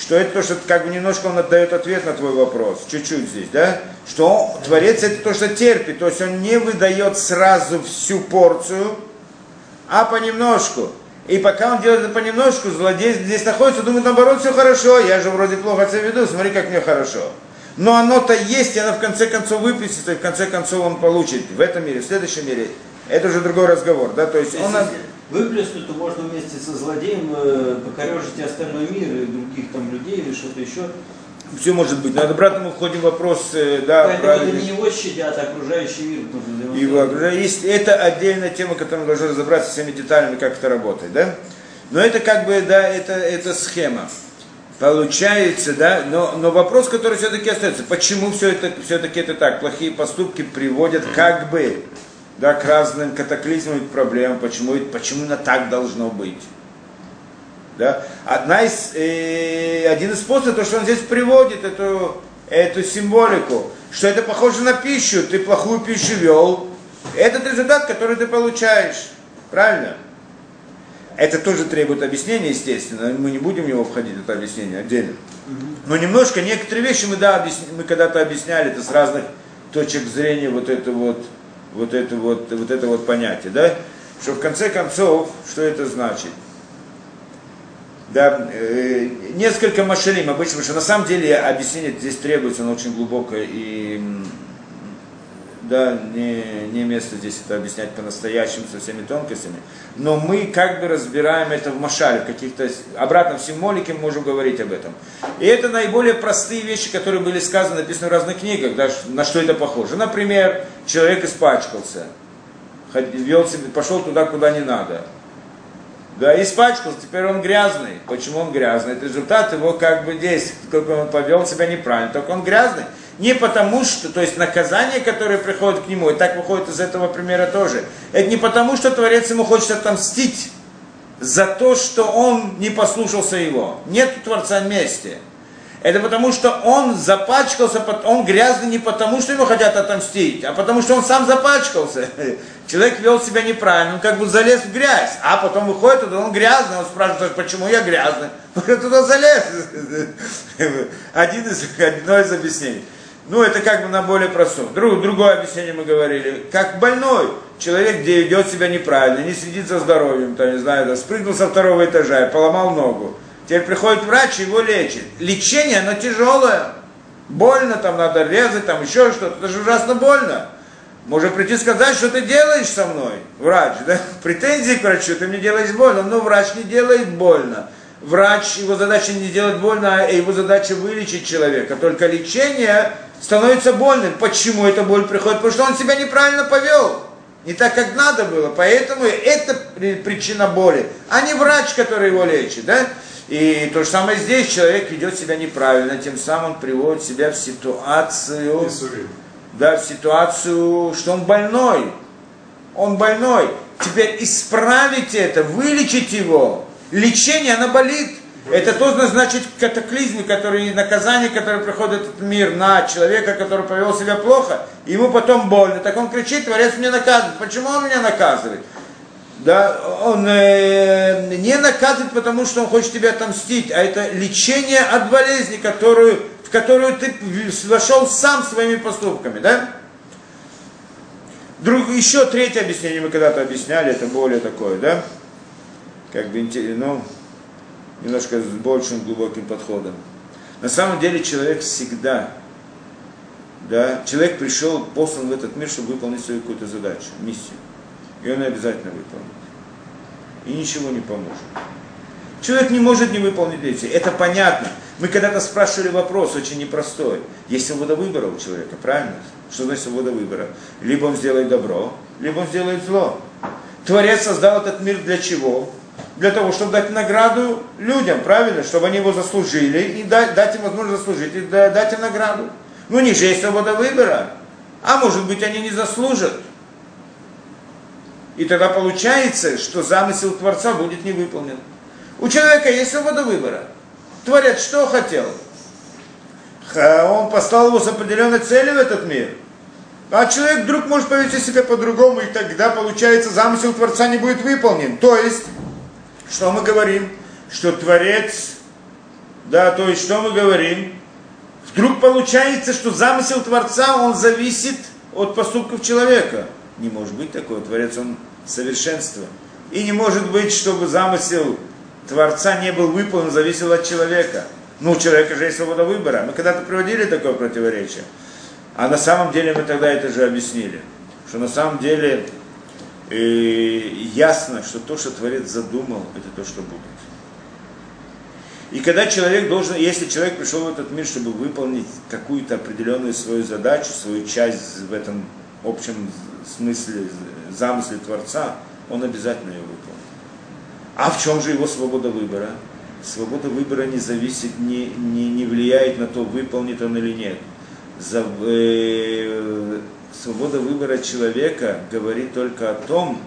Что это то, что как бы немножко он отдает ответ на твой вопрос, чуть-чуть здесь, да? Что он, Творец это то, что терпит, то есть он не выдает сразу всю порцию, а понемножку. И пока он делает это понемножку, злодей здесь находится, думает, наоборот, все хорошо, я же вроде плохо себя веду, смотри, как мне хорошо. Но оно-то есть, и оно в конце концов выпустится, и в конце концов он получит в этом мире, в следующем мире. Это уже другой разговор, да, то есть он... выплеснуть, то можно вместе со злодеем э, покорежить и остальной мир, и других там людей, или что-то еще. Все может быть. Мы входим в вопрос, э, да, Поэтому правильно. это не его щадят, а окружающий мир. И есть, это отдельная тема, которую мы должны разобраться всеми деталями, как это работает, да? Но это как бы, да, это, это схема. Получается, да, но, но вопрос, который все-таки остается, почему все это, все-таки это так, плохие поступки приводят как бы, да, к разным катаклизмам и проблемам, почему, почему именно так должно быть. Да? Одна из, э, один из способов, то, что он здесь приводит, эту, эту символику, что это похоже на пищу, ты плохую пищу вел, этот результат, который ты получаешь. Правильно? Это тоже требует объяснения, естественно, мы не будем в него входить, это объяснение отдельно. Но немножко, некоторые вещи мы, да, объясни- мы когда-то объясняли это с разных точек зрения, вот это вот, вот это вот, вот это вот понятие, да? Что в конце концов, что это значит? Да, э, несколько машалим обычно, потому что на самом деле объяснение здесь требуется, оно очень глубокое и да, не, не место здесь это объяснять по-настоящему со всеми тонкостями. Но мы как бы разбираем это в машале, в каких-то обратно в символике мы можем говорить об этом. И это наиболее простые вещи, которые были сказаны, написаны в разных книгах, да, на что это похоже. Например, человек испачкался, вел себя, пошел туда, куда не надо. Да, испачкался, теперь он грязный. Почему он грязный? Это результат его как бы действий, как он повел себя неправильно. Только он грязный. Не потому что, то есть наказание, которое приходит к нему, и так выходит из этого примера тоже, это не потому, что Творец ему хочет отомстить за то, что он не послушался его. Нет у Творца мести. Это потому, что он запачкался, он грязный не потому, что ему хотят отомстить, а потому, что он сам запачкался. Человек вел себя неправильно, он как бы залез в грязь, а потом выходит туда, он грязный, он спрашивает, почему я грязный? Он туда залез. Один из, одно из объяснений. Ну, это как бы на более простом. Друг, другое объяснение мы говорили. Как больной человек, где ведет себя неправильно, не следит за здоровьем, там, не знаю, да, спрыгнул со второго этажа и поломал ногу. Теперь приходит врач и его лечит. Лечение, оно тяжелое. Больно, там надо резать, там еще что-то. Это же ужасно больно. Может прийти сказать, что ты делаешь со мной, врач, да? Претензии к врачу, ты мне делаешь больно. Но врач не делает больно. Врач, его задача не делать больно, а его задача вылечить человека. Только лечение становится больным. Почему эта боль приходит? Потому что он себя неправильно повел. Не так, как надо было. Поэтому это при- причина боли, а не врач, который его лечит. Да? И то же самое здесь. Человек ведет себя неправильно, тем самым он приводит себя в ситуацию, да, в ситуацию, что он больной. Он больной. Теперь исправить это, вылечить его. Лечение, оно болит. Это тоже значит катаклизм, который, наказание, которое приходит в мир на человека, который повел себя плохо, ему потом больно. Так он кричит, Творец меня наказывает. Почему он меня наказывает? Да, он э, не наказывает, потому что он хочет тебя отомстить, а это лечение от болезни, которую, в которую ты вошел сам своими поступками, да? Друг, еще третье объяснение мы когда-то объясняли, это более такое, да? Как бы, ну, немножко с большим глубоким подходом. На самом деле человек всегда, да, человек пришел, послан в этот мир, чтобы выполнить свою какую-то задачу, миссию. И он обязательно выполнит. И ничего не поможет. Человек не может не выполнить миссию. Это понятно. Мы когда-то спрашивали вопрос очень непростой. Есть свобода выбора у человека, правильно? Что значит свобода выбора? Либо он сделает добро, либо он сделает зло. Творец создал этот мир для чего? Для того, чтобы дать награду людям, правильно? Чтобы они его заслужили и дать, дать им возможность заслужить и да- дать им награду. Ну, них же есть свобода выбора. А может быть, они не заслужат. И тогда получается, что замысел Творца будет не выполнен. У человека есть свобода выбора. Творец что хотел? Он послал его с определенной целью в этот мир. А человек вдруг может повести себя по-другому, и тогда, получается, замысел Творца не будет выполнен. То есть, что мы говорим? Что Творец, да, то есть, что мы говорим? Вдруг получается, что замысел Творца, он зависит от поступков человека. Не может быть такого. Творец, он совершенство. И не может быть, чтобы замысел Творца не был выполнен, зависел от человека. Ну, у человека же есть свобода выбора. Мы когда-то приводили такое противоречие. А на самом деле мы тогда это же объяснили. Что на самом деле э, ясно, что то, что Творец задумал, это то, что будет. И когда человек должен, если человек пришел в этот мир, чтобы выполнить какую-то определенную свою задачу, свою часть в этом общем смысле, замысле Творца, он обязательно ее выполнит. А в чем же его свобода выбора? Свобода выбора не зависит, не, не, не влияет на то, выполнит он или нет. За, э, свобода выбора человека говорит только о том,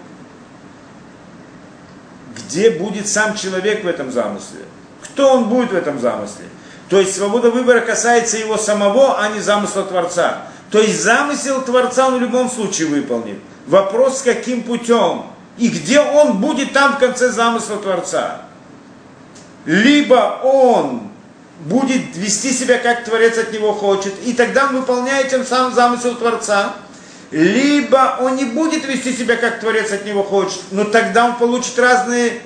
где будет сам человек в этом замысле. Кто он будет в этом замысле? То есть свобода выбора касается его самого, а не замысла Творца. То есть замысел Творца он в любом случае выполнит. Вопрос, каким путем и где он будет там в конце замысла Творца. Либо он будет вести себя, как Творец от него хочет, и тогда он выполняет тем самым замысел Творца, либо он не будет вести себя, как Творец от него хочет, но тогда он получит разные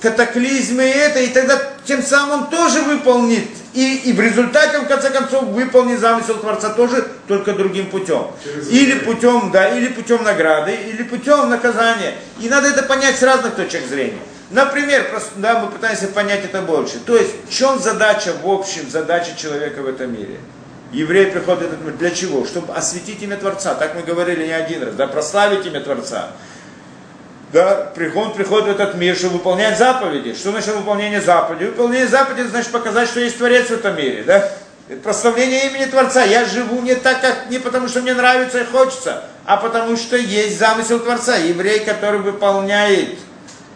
катаклизмы и это, и тогда тем самым он тоже выполнит. И, и в результате, в конце концов, выполнит замысел Творца тоже, только другим путем. Или путем, да, или путем награды, или путем наказания. И надо это понять с разных точек зрения. Например, просто, да, мы пытаемся понять это больше. То есть, в чем задача в общем, задача человека в этом мире? Евреи приходят в этот мир для чего? Чтобы осветить имя Творца. Так мы говорили не один раз, да, прославить имя Творца да, он приходит в этот мир, чтобы выполнять заповеди. Что значит выполнение заповедей? Выполнение заповедей значит показать, что есть Творец в этом мире, да? Это прославление имени Творца. Я живу не так, как не потому, что мне нравится и хочется, а потому что есть замысел Творца. Еврей, который выполняет,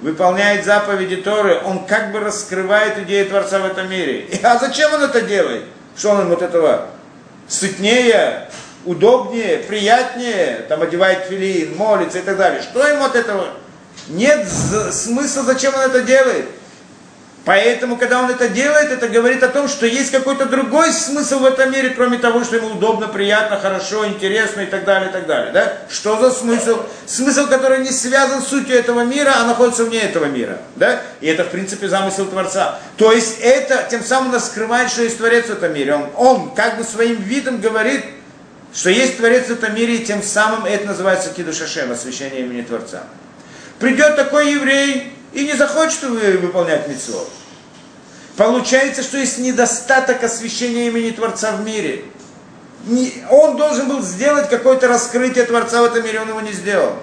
выполняет заповеди Торы, он как бы раскрывает идею Творца в этом мире. А зачем он это делает? Что он от этого сытнее, удобнее, приятнее, там одевает филин, молится и так далее. Что ему от этого? Нет смысла, зачем он это делает. Поэтому, когда он это делает, это говорит о том, что есть какой-то другой смысл в этом мире, кроме того, что ему удобно, приятно, хорошо, интересно и так далее, и так далее. Да? Что за смысл? Смысл, который не связан с сутью этого мира, а находится вне этого мира. Да? И это, в принципе, замысел Творца. То есть это тем самым нас что есть Творец в этом мире. Он, он как бы своим видом говорит, что есть Творец в этом мире, и тем самым это называется Кидушашем, освящение имени Творца. Придет такой еврей и не захочет выполнять митцвот. Получается, что есть недостаток освящения имени Творца в мире. Он должен был сделать какое-то раскрытие Творца в этом мире, он его не сделал.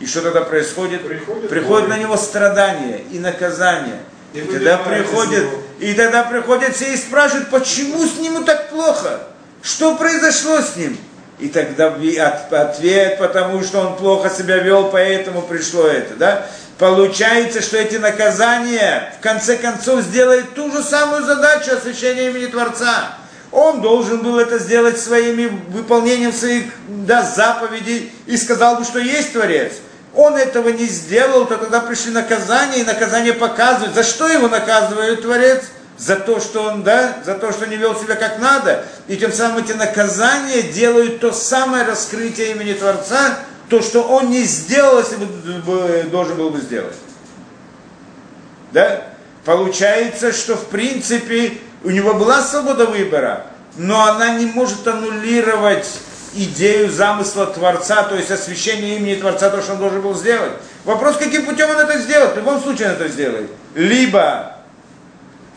И что тогда происходит? Приходит, приходит на него страдание и наказание. И, и тогда приходит, и тогда приходят все и спрашивают, почему с ним так плохо? Что произошло с ним? И тогда ответ, потому что он плохо себя вел, поэтому пришло это, да? Получается, что эти наказания в конце концов сделают ту же самую задачу освящения имени Творца. Он должен был это сделать своими выполнением своих да, заповедей и сказал бы, что есть Творец. Он этого не сделал, то тогда пришли наказания, и наказание показывает, за что его наказывает Творец – за то, что он, да, за то, что не вел себя как надо, и тем самым эти наказания делают то самое раскрытие имени Творца, то, что он не сделал, если бы должен был бы сделать. Да? Получается, что в принципе у него была свобода выбора, но она не может аннулировать идею замысла Творца, то есть освящение имени Творца, то, что он должен был сделать. Вопрос, каким путем он это сделает? В любом случае он это сделает. Либо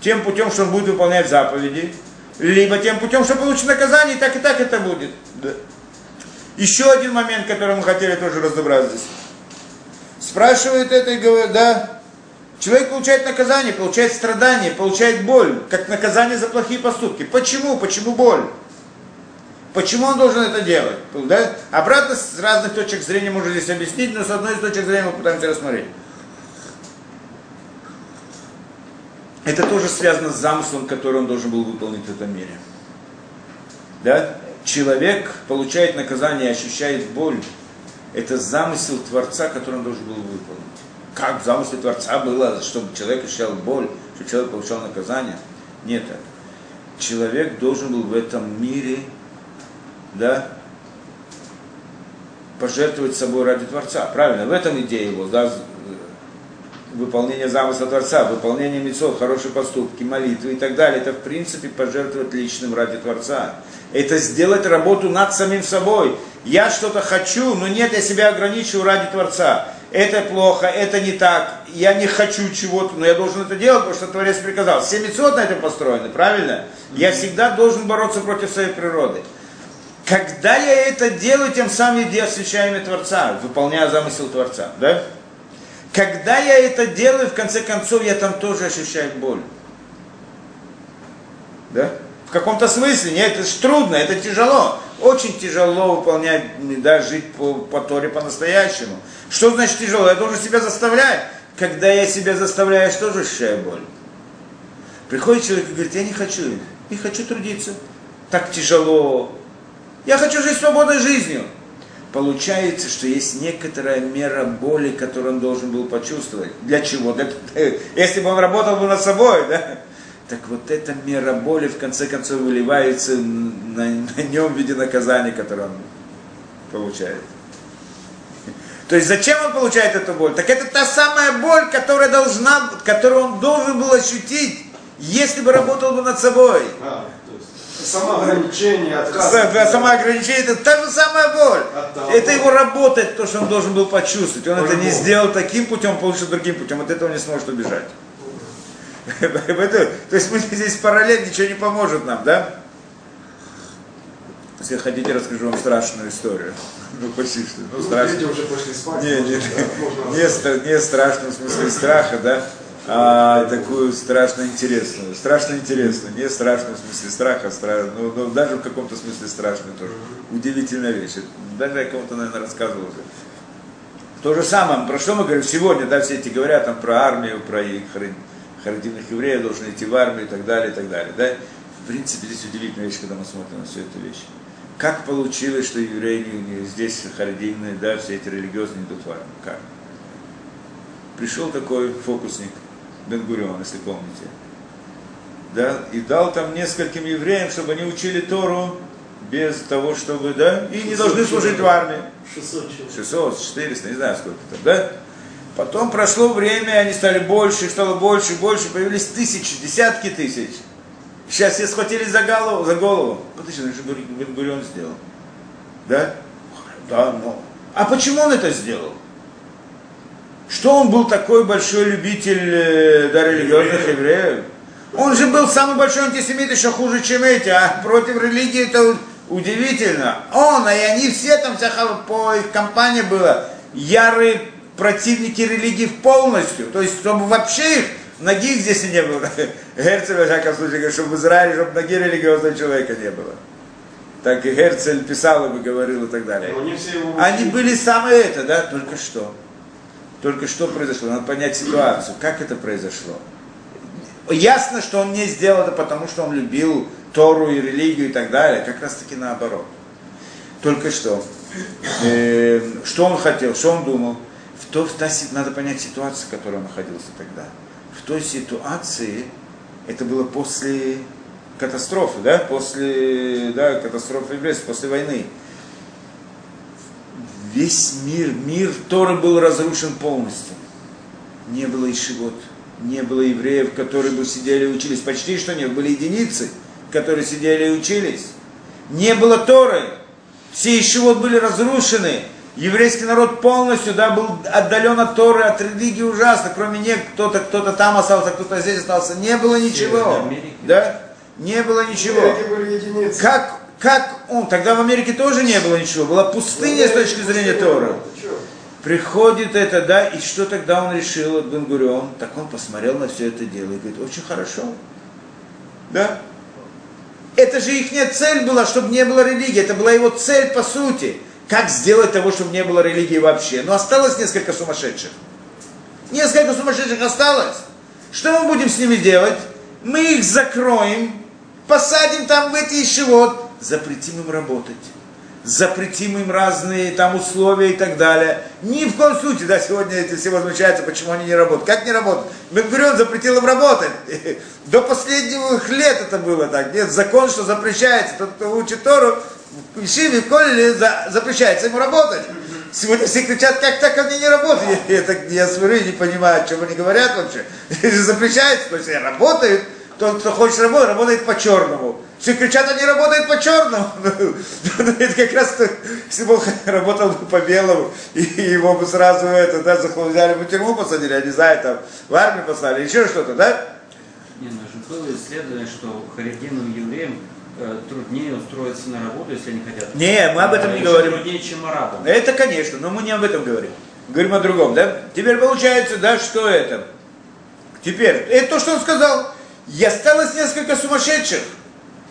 тем путем, что он будет выполнять заповеди, либо тем путем, что получит наказание, и так и так это будет. Да. Еще один момент, который мы хотели тоже разобрать здесь. Спрашивает это и говорит, да, человек получает наказание, получает страдание, получает боль, как наказание за плохие поступки. Почему? Почему боль? Почему он должен это делать? Да? Обратно с разных точек зрения можно здесь объяснить, но с одной из точек зрения мы пытаемся рассмотреть. Это тоже связано с замыслом, который он должен был выполнить в этом мире. Да? Человек получает наказание, ощущает боль. Это замысел Творца, который он должен был выполнить. Как в замысле Творца было, чтобы человек ощущал боль, чтобы человек получал наказание? Нет. Человек должен был в этом мире да, пожертвовать собой ради Творца. Правильно, в этом идея его. Да, выполнение замысла Творца, выполнение мецов, хорошие поступки, молитвы и так далее, это в принципе пожертвовать личным ради Творца. Это сделать работу над самим собой. Я что-то хочу, но нет, я себя ограничиваю ради Творца. Это плохо, это не так, я не хочу чего-то, но я должен это делать, потому что Творец приказал. Все мецот на этом построены, правильно? Я всегда должен бороться против своей природы. Когда я это делаю, тем самым я освящаю имя Творца, выполняя замысел Творца. Да? Когда я это делаю, в конце концов, я там тоже ощущаю боль. Да? В каком-то смысле, нет, это же трудно, это тяжело. Очень тяжело выполнять, да, жить по, по Торе по-настоящему. Что значит тяжело? Я должен себя заставлять. Когда я себя заставляю, я тоже ощущаю боль. Приходит человек и говорит, я не хочу, не хочу трудиться. Так тяжело. Я хочу жить свободной жизнью получается, что есть некоторая мера боли, которую он должен был почувствовать. Для чего? Для, если бы он работал бы над собой, да? Так вот эта мера боли в конце концов выливается на, на нем в виде наказания, которое он получает. То есть зачем он получает эту боль? Так это та самая боль, которая должна, которую он должен был ощутить, если бы работал бы над собой. Самоограничение, отказ. Самоограничение, это та же самая боль. Это его работа, это то, что он должен был почувствовать. Он это не сделал таким путем, получил другим путем. От этого не сможет убежать. То есть мы здесь параллель, ничего не поможет нам, да? Если хотите, расскажу вам страшную историю. Ну, почти что. Ну, страшно. уже пошли спать. Не, не, не, не страшно в смысле страха, да? А такую страшно интересную. Страшно интересную, не страшную в смысле страха, стра... ну, ну, даже в каком-то смысле страшную тоже. Удивительная вещь. Даже я кому-то, наверное, рассказывал уже. То же самое, про что мы говорим сегодня, да, все эти говорят там про армию, про их харидимных евреев, должны идти в армию и так далее, и так далее. Да? В принципе, здесь удивительная вещь, когда мы смотрим на всю эту вещь. Как получилось, что евреи здесь харидимные, да, все эти религиозные идут в армию? Как? Пришел такой фокусник, Бенгурион, если помните. Да, и дал там нескольким евреям, чтобы они учили Тору без того, чтобы, да, и не должны служить в армии. 600 человек. 600, 400, не знаю сколько там, да. Потом прошло время, они стали больше, стало больше, больше, появились тысячи, десятки тысяч. Сейчас все схватились за голову, за голову. Подожди, это же Бен-Гурион сделал. Да? Да, но... А почему он это сделал? Что он был такой большой любитель э, да, религиозных евреев? Он же был самый большой антисемит, еще хуже, чем эти, а против религии это удивительно. Он, а и они все там, вся по их компании была, ярые противники религии полностью. То есть, чтобы вообще их, ноги их здесь и не было. Герцель, во всяком случае, говорит, чтобы в Израиле, чтобы ноги религиозного человека не было. Так и Герцель писал и говорил и так далее. Они были самые это, да, только что. Только что произошло? Надо понять ситуацию. Как это произошло? Ясно, что он не сделал это потому, что он любил Тору и религию и так далее. Как раз таки наоборот. Только что. Э, что он хотел, что он думал. В то, в та, надо понять ситуацию, в которой он находился тогда. В той ситуации, это было после катастрофы, да, после да, катастрофы еврейства, после войны весь мир, мир Торы был разрушен полностью. Не было ишивот, не было евреев, которые бы сидели и учились. Почти что нет, были единицы, которые сидели и учились. Не было Торы, все ишивот были разрушены. Еврейский народ полностью да, был отдален от Торы, от религии ужасно. Кроме них, кто-то кто там остался, кто-то здесь остался. Не было ничего. Да? Не было ничего. Как как он, тогда в Америке тоже не было ничего, была пустыня с точки зрения Тора. Приходит это, да, и что тогда он решил, от Бенгурион? Так он посмотрел на все это дело и говорит, очень хорошо. Да? Это же их цель была, чтобы не было религии. Это была его цель по сути. Как сделать того, чтобы не было религии вообще? Но осталось несколько сумасшедших. Несколько сумасшедших осталось. Что мы будем с ними делать? Мы их закроем, посадим там в эти ишевод, запретим им работать, запретим им разные там условия и так далее. Ни в коем случае, да, сегодня эти все возмущаются, почему они не работают. Как не работают? Бенгурион запретил им работать. До последних лет это было так. Нет, закон, что запрещается. Тот, кто учит Тору, в Ишиве, в Колеле, запрещается ему работать. Сегодня все кричат, как так они не работают. Я, я, так, я смотрю и не понимаю, о чем они говорят вообще. Запрещается, то есть работают, тот, кто хочет работать, работает по черному. Все кричат, они работают по черному. Ну, это как раз, если бы он работал бы по белому, и его бы сразу это, да, взяли бы в тюрьму, посадили, я не знаю, там, в армию послали, еще что-то, да? Не, ну же было исследование, что харидимным евреям труднее устроиться на работу, если они хотят. Не, мы об этом не Еще говорим. труднее, чем арабам. Это, конечно, но мы не об этом говорим. Говорим о другом, да? Теперь получается, да, что это? Теперь, это то, что он сказал. И осталось несколько сумасшедших,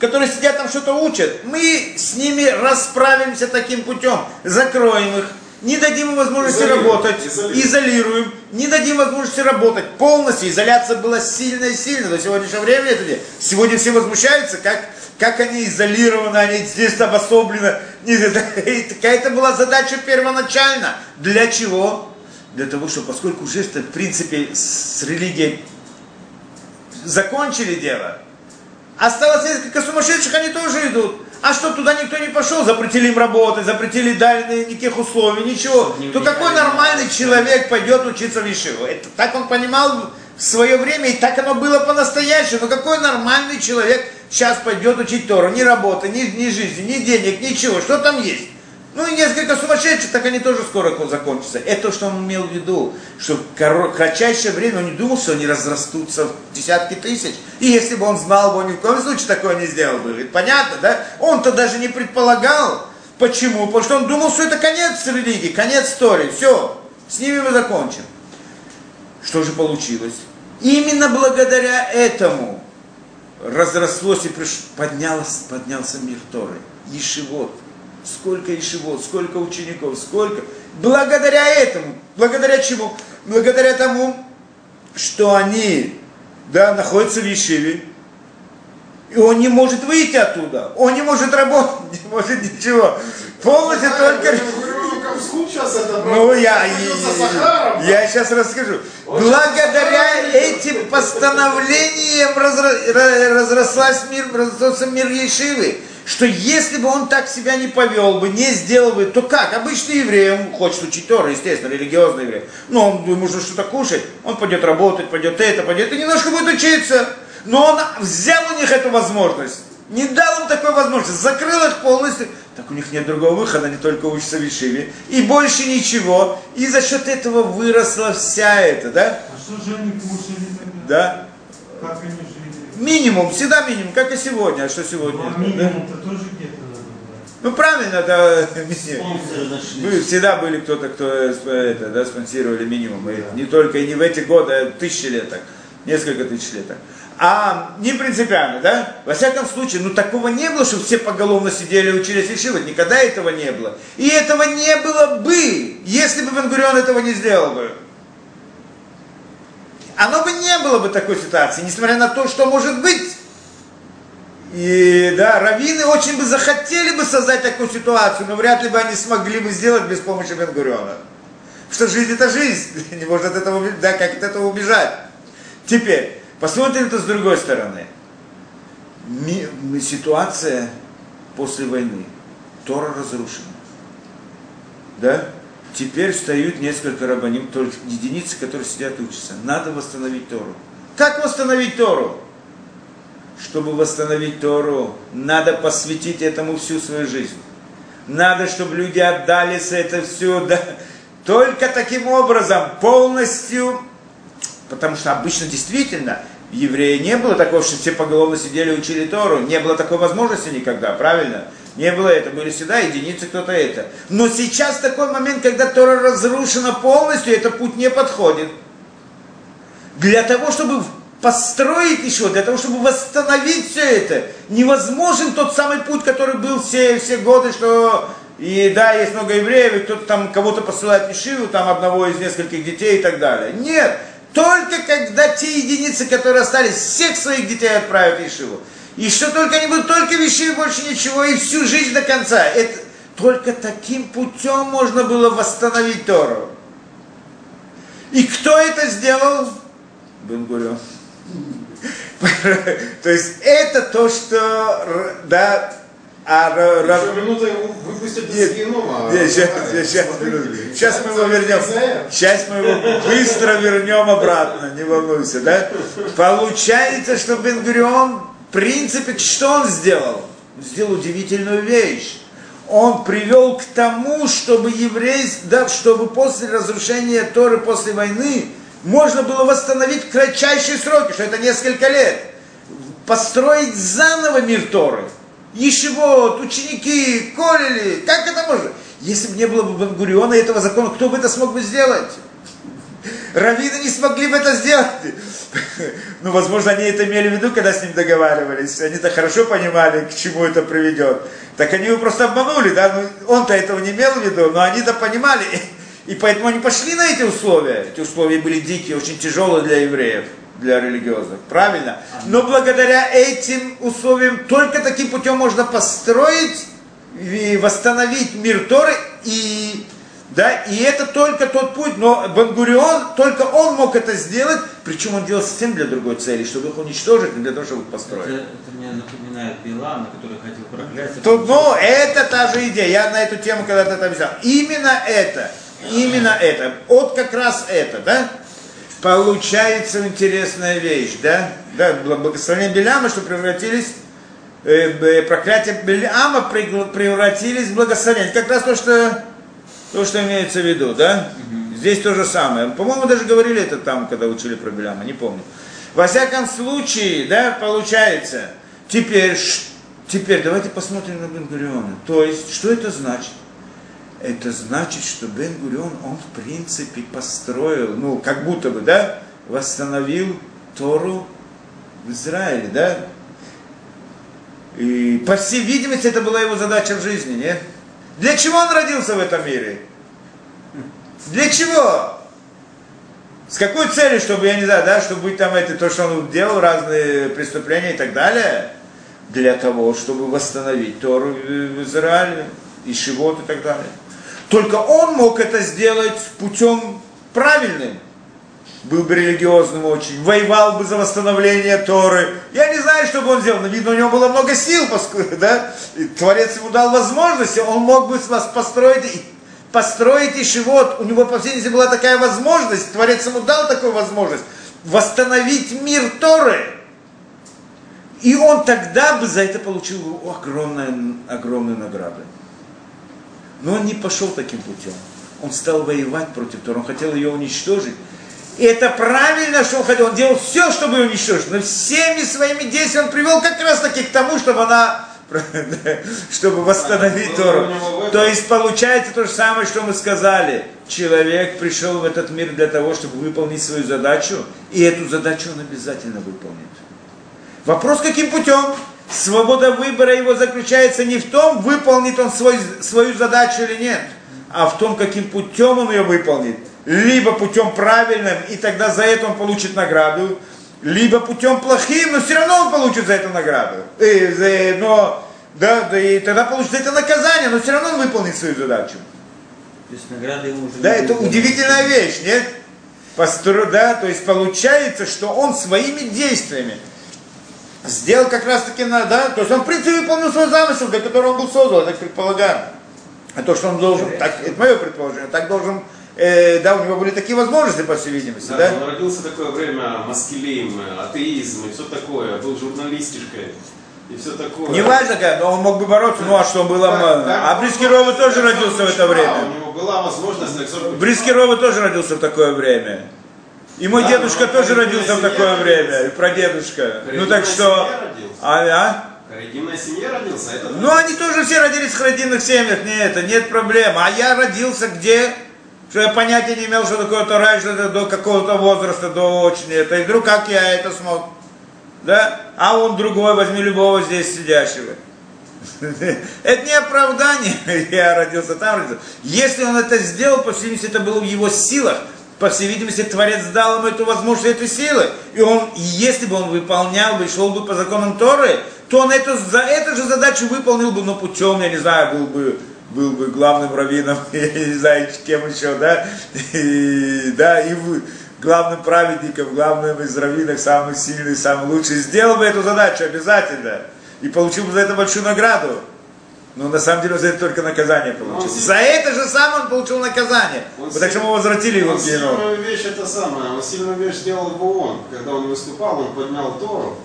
которые сидят там что-то учат. Мы с ними расправимся таким путем. Закроем их, не дадим им возможности Изолируем, работать, изолируем. изолируем, не дадим возможности работать. Полностью изоляция была сильная и сильная до сегодняшнего времени. Это Сегодня все возмущаются, как, как они изолированы, они здесь обособлены. Какая-то была задача первоначально. Для чего? Для того, что поскольку уже, в принципе, с религией закончили дело, осталось несколько сумасшедших, они тоже идут. А что, туда никто не пошел, запретили им работать, запретили, дали никаких условий, ничего. То какой нормальный человек пойдет учиться в Ешиву? Это так он понимал в свое время, и так оно было по-настоящему. Но какой нормальный человек сейчас пойдет учить Тору? Ни работы, ни, ни жизни, ни денег, ничего. Что там есть? Ну и несколько сумасшедших, так они тоже скоро закончатся. Это то, что он имел в виду, что в кратчайшее время он не думал, что они разрастутся в десятки тысяч. И если бы он знал, бы он ни в коем случае такое не сделал бы. Ведь понятно, да? Он-то даже не предполагал. Почему? Потому что он думал, что это конец религии, конец истории. Все, с ними мы закончим. Что же получилось? Именно благодаря этому разрослось и приш... поднялся, поднялся мир Торы. Ешивот. Сколько ешивот, сколько учеников, сколько. Благодаря этому. Благодаря чему? Благодаря тому, что они да, находятся в Ешиве. И он не может выйти оттуда. Он не может работать, не может ничего. Полностью только... сейчас это Ну, я, Сахаром, я сейчас расскажу. Он Благодаря этим постановлениям разра- разрослась мир, разросся мир Ешивы. Что если бы он так себя не повел бы, не сделал бы, то как? Обычный еврей, он хочет учить Тору, естественно, религиозный еврей. Но он ему нужно что-то кушать, он пойдет работать, пойдет это, пойдет и немножко будет учиться. Но он взял у них эту возможность, не дал им такой возможности, закрыл их полностью. Так у них нет другого выхода, они только учатся в Ешиве. И больше ничего. И за счет этого выросла вся эта, да? А что же они кушали тогда? Да? Как они жили? Минимум, всегда минимум, как и сегодня. А что сегодня? Ну, а Да? минимум-то тоже где-то. Ну правильно, нашлись. Вы всегда были кто-то, кто э, это, да, спонсировали минимум. И не только и не в эти годы, а тысячи лет так. Несколько тысяч лет так. А не принципиально, да? Во всяком случае, ну такого не было, что все поголовно сидели и учились ешивать. Никогда этого не было. И этого не было бы, если бы Бенгурион этого не сделал бы. Оно бы не было бы такой ситуации, несмотря на то, что может быть. И да, раввины очень бы захотели бы создать такую ситуацию, но вряд ли бы они смогли бы сделать без помощи Бенгуриона. Что жизнь это жизнь, не можно от этого, да, как от этого убежать. Теперь, посмотрим это с другой стороны. Ми- ситуация после войны. Тора разрушена. Да? Теперь встают несколько рабаним, только единицы, которые сидят и учатся. Надо восстановить Тору. Как восстановить Тору? Чтобы восстановить Тору, надо посвятить этому всю свою жизнь. Надо, чтобы люди отдались это все. Да. Только таким образом, полностью, потому что обычно действительно в евреи не было такого, что все поголовно сидели и учили Тору. Не было такой возможности никогда, правильно? Не было это, были всегда единицы, кто-то это. Но сейчас такой момент, когда Тора разрушена полностью, этот путь не подходит. Для того, чтобы построить еще, для того, чтобы восстановить все это, невозможен тот самый путь, который был все, все годы, что и да, есть много евреев, и кто-то там кого-то посылает в Ишиву, там одного из нескольких детей и так далее. Нет, только когда те единицы, которые остались, всех своих детей отправят в Ишиву. И что только они будут только в Ишиве, больше ничего, и всю жизнь до конца. Это, только таким путем можно было восстановить Тору. И кто это сделал? Бенгурион. То есть это то, что, да, А минута его выпустят из нет, сейчас, мы его вернем. Сейчас мы его быстро вернем обратно, не волнуйся, да? Получается, что Бенгурион, принципе, что он сделал? Он сделал удивительную вещь. Он привел к тому, чтобы еврей, да, чтобы после разрушения Торы, после войны, можно было восстановить в кратчайшие сроки, что это несколько лет, построить заново мир Торы. Ешивот, ученики, колели, как это можно? Если бы не было бы Бенгуриона и этого закона, кто бы это смог бы сделать? Раввины не смогли бы это сделать. Ну, возможно, они это имели в виду, когда с ним договаривались. Они-то хорошо понимали, к чему это приведет. Так они его просто обманули, да? Ну, он-то этого не имел в виду, но они-то понимали. И поэтому они пошли на эти условия. Эти условия были дикие, очень тяжелые для евреев, для религиозных. Правильно? Но благодаря этим условиям только таким путем можно построить и восстановить мир Торы и да, и это только тот путь, но Бангурион, только он мог это сделать, причем он делал совсем для другой цели, чтобы их уничтожить, не для того, чтобы их Это, построить. это мне напоминает Билана, который хотел проклясть. Тут, ну, это та же идея. Я на эту тему когда-то там взял. Именно это. Именно это. Вот как раз это, да? Получается интересная вещь, да? Да, благословение Беляма, что превратились э, проклятие Беляма превратились в благословение. Как раз то, что то, что имеется в виду, да? Здесь то же самое. По-моему, даже говорили это там, когда учили про Беляма, не помню. Во всяком случае, да, получается, теперь, теперь давайте посмотрим на Бен-Гуриона. То есть, что это значит? Это значит, что Бен-Гурион, он в принципе построил, ну, как будто бы, да, восстановил Тору в Израиле, да? И, по всей видимости, это была его задача в жизни, нет? Для чего он родился в этом мире? Для чего? С какой целью, чтобы, я не знаю, да, чтобы быть там это, то, что он делал, разные преступления и так далее? Для того, чтобы восстановить Тору в Израиле, и Шивот и так далее. Только он мог это сделать путем правильным. Был бы религиозным очень, воевал бы за восстановление Торы. Я не знаю, что бы он сделал, но видно, у него было много сил, поскольку, да, и Творец ему дал возможности, он мог бы вас построить, и- построить Ишивот. У него, по всей видимости, была такая возможность, Творец ему дал такую возможность, восстановить мир Торы. И он тогда бы за это получил огромную, огромную награду. Но он не пошел таким путем. Он стал воевать против Торы, он хотел ее уничтожить. И это правильно, что он хотел. Он делал все, чтобы ее уничтожить. Но всеми своими действиями он привел как раз таки к тому, чтобы она чтобы восстановить Тору. То есть получается то же самое, что мы сказали. Человек пришел в этот мир для того, чтобы выполнить свою задачу, и эту задачу он обязательно выполнит. Вопрос, каким путем? Свобода выбора его заключается не в том, выполнит он свой, свою задачу или нет, а в том, каким путем он ее выполнит. Либо путем правильным, и тогда за это он получит награду, либо путем плохим, но все равно он получит за это награду. И за- но, да, да, и тогда получит за это наказание, но все равно он выполнит свою задачу. То есть награда ему уже Да, это дана. удивительная вещь, нет? Постро... Да, то есть получается, что он своими действиями сделал как раз таки на, да, то есть он в принципе выполнил свой замысел, для которого он был создан, так предполагаю. А то, что он должен, так, это мое предположение, так должен, э, да, у него были такие возможности, по всей видимости, Да, да? он родился в такое время, маскилейм, атеизм и все такое, был журналистишкой и все такое. Не важно, как, но он мог бы бороться, ну а что было, м- так, а Брискирова тоже родился в это время. У него была возможность так Брискирова тоже родился в такое время. И мой Да, дедушка тоже родился в такое время, и прадедушка. Ну так что... А, а? Харидимная семья родился, это Ну они тоже все родились в холодильных семьях, не это, нет проблем. А я родился где? Что я понятия не имел, что такое Тора, и что это до какого-то возраста, до очень это. И вдруг как я это смог? Да? А он другой, возьми любого здесь сидящего. Это не оправдание, я родился там, родился. Если он это сделал, по всей видимости, это было в его силах. По всей видимости, Творец дал ему эту возможность, эту силы. И он, если бы он выполнял бы, шел бы по законам Торы, то он эту, за эту же задачу выполнил бы, но путем, я не знаю, был бы, был бы главным раввином, я не знаю, кем еще, да, и, да, и главным праведником, главным из раввинов, самый сильный, самый лучший, сделал бы эту задачу обязательно, и получил бы за это большую награду. Ну, на самом деле, он за это только наказание получил. Он За это же сам он получил наказание. Он так что мы возвратили его Он в геном. сильную вещь это самое, он сильную вещь сделал в ООН, когда он выступал, он поднял Тору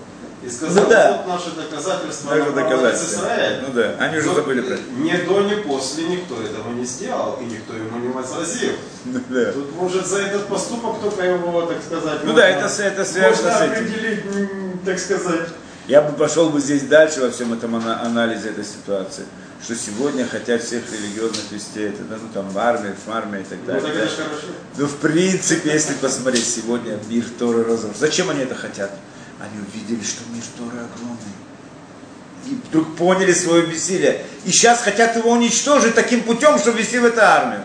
и сказал, Ну да. вот наше доказательство Это на правовец доказательство. Израиль. Ну да, они уже Но забыли про это. Ни до, ни после никто этого не сделал, и никто ему не возразил. Ну, да. Тут может за этот поступок только его, так сказать, Ну да, это это связано можно с этим. определить, так сказать. Я бы пошел бы здесь дальше во всем этом ана- анализе этой ситуации. Что сегодня хотят всех религиозных вести, это, да, ну там в армии, в армии и так Ну далее. так да. хорошо. Ну, в принципе, если посмотреть, сегодня мир Торы разрушен. Зачем они это хотят? Они увидели, что мир Торы огромный. И вдруг поняли свое бессилие. И сейчас хотят его уничтожить таким путем, чтобы вести в это армию.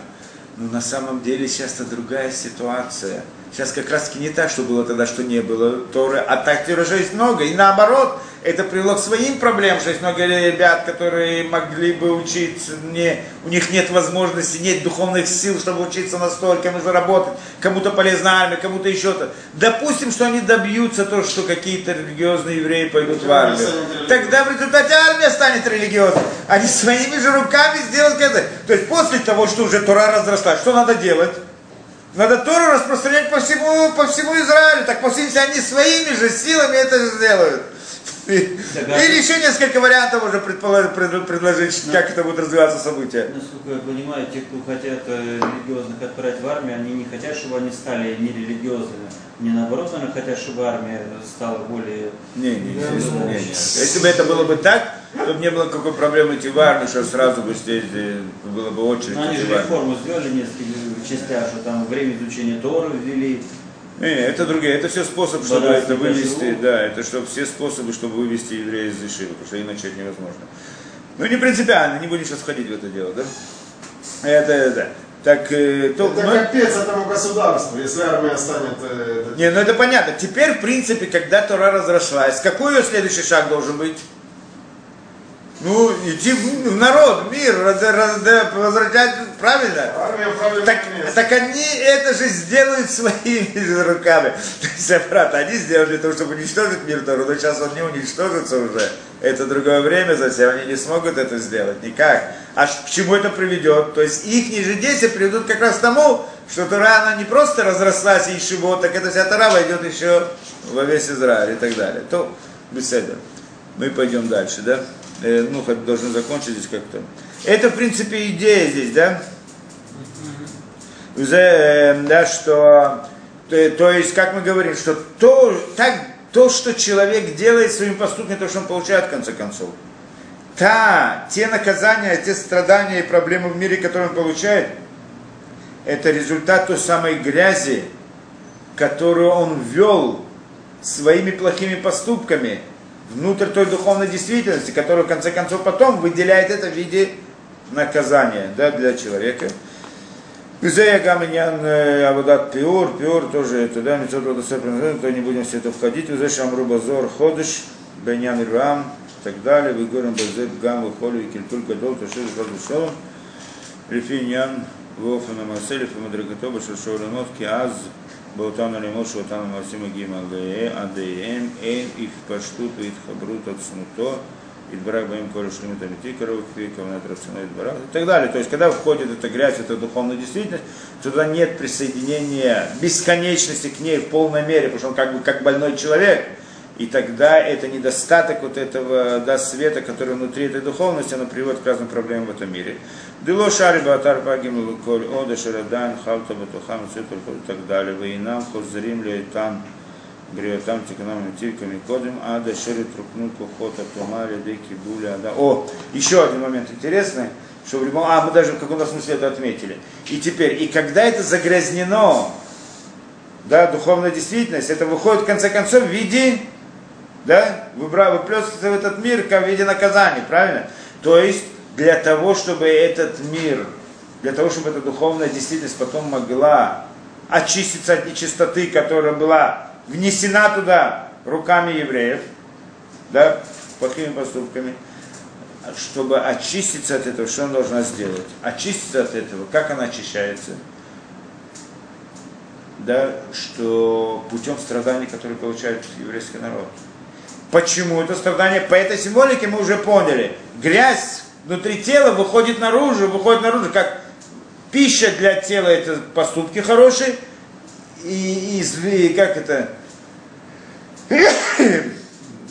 Но на самом деле сейчас-то другая ситуация. Сейчас как раз таки не так, что было тогда, что не было Торы, а так уже есть много. И наоборот, это привело к своим проблемам, что есть много ребят, которые могли бы учиться, не, у них нет возможности, нет духовных сил, чтобы учиться настолько, нужно работать, кому-то полезна армия, кому-то еще-то. Допустим, что они добьются то, что какие-то религиозные евреи пойдут в армию. Тогда в результате армия станет религиозной. Они своими же руками сделают это. То есть после того, что уже Тора разросла, что надо делать? Надо Тору распространять по всему, по всему Израилю. Так если они своими же силами это сделают. Или еще несколько вариантов уже предположить, пред- предложить, как это будет развиваться события. Насколько я понимаю, те, кто хотят э, религиозных отправить в армию, они не хотят, чтобы они стали нерелигиозными. Не наоборот, они хотят, чтобы армия стала более... Не, не, не, не, не. Если бы это было бы так, бы не было какой проблемы идти в армию, что сразу бы здесь э, было бы очередь. Но они же реформу сделали в нескольких частях, что там время изучения Торы ввели. Не, это другие, это все способ, чтобы это вывести, да. да, это что все способы, чтобы вывести еврея из Ишивы, потому что иначе это невозможно. Ну не принципиально, не будем сейчас входить в это дело, да? Это, да. Так, э, то, Это ну, капец этому государству, если армия станет... э, это- не, ну это понятно. Теперь, в принципе, когда Тора разрослась, какой ее следующий шаг должен быть? Ну, идти в народ, в мир, раз- раз- возвращать, правильно? Армия правильно Так, так они это же сделают своими же руками. То есть, обратно, они сделали того, чтобы уничтожить мир Тору, но сейчас он не уничтожится уже. Это другое время затем, они не смогут это сделать никак. А к чему это приведет? То есть их же действия приведут как раз к тому, что Тора, она не просто разрослась и шибот, так эта вся Тора войдет еще во весь Израиль и так далее. То, беседа. Мы пойдем дальше, да? Э, ну, закончить здесь как-то. Это, в принципе, идея здесь, да? Уже, э, да, что, то, то есть, как мы говорим, что то, так, то, что человек делает своими поступками, то, что он получает в конце концов. Та, те наказания, те страдания и проблемы в мире, которые он получает, это результат той самой грязи, которую он ввел своими плохими поступками внутрь той духовной действительности, которая в конце концов потом выделяет это в виде наказания да, для человека. Визе я гаминьян абадат пиур, пиур тоже это, да, мецот то не будем все это входить. Визе шамру базор ходыш, беньян ирам, так далее. Выгорим базет гам, выхолю и кильтуль гадол, то что это шолом. Рефиньян, вофана маселев, и мадрагато, башашо ленот, аз, באותנו לימוד שאותנו מעשים מגיעים עדיהם, אין התפשטות והתחברות עצמותו, יתברך בהם כל השלמות אמיתי, קרוב כפי כוונת רצונו יתברך, и так далее. То есть, когда входит эта грязь, эта духовная действительность, то туда нет присоединения бесконечности к ней в полной мере, потому что он как бы как больной человек, и тогда это недостаток вот этого да, света, который внутри этой духовности, оно приводит к разным проблемам в этом мире. Дыло шари батар пагим коль ода шарадан халта батухам и так далее. Вейнам хозрим лейтам бриотам тиканам тильками кодим ада шерит рукну кухота тумари деки буля да. О, еще один момент интересный, что в любом, а мы даже в каком-то смысле это отметили. И теперь, и когда это загрязнено, да, духовная действительность, это выходит в конце концов в виде, да, выплескивается в этот мир как в виде наказания, правильно? То есть для того, чтобы этот мир, для того, чтобы эта духовная действительность потом могла очиститься от нечистоты, которая была внесена туда руками евреев, да, плохими поступками, чтобы очиститься от этого, что она должна сделать? Очиститься от этого, как она очищается? Да, что путем страданий, которые получает еврейский народ. Почему это страдание? По этой символике мы уже поняли. Грязь, внутри тела, выходит наружу, выходит наружу, как пища для тела это поступки хорошие, и, из, и как это,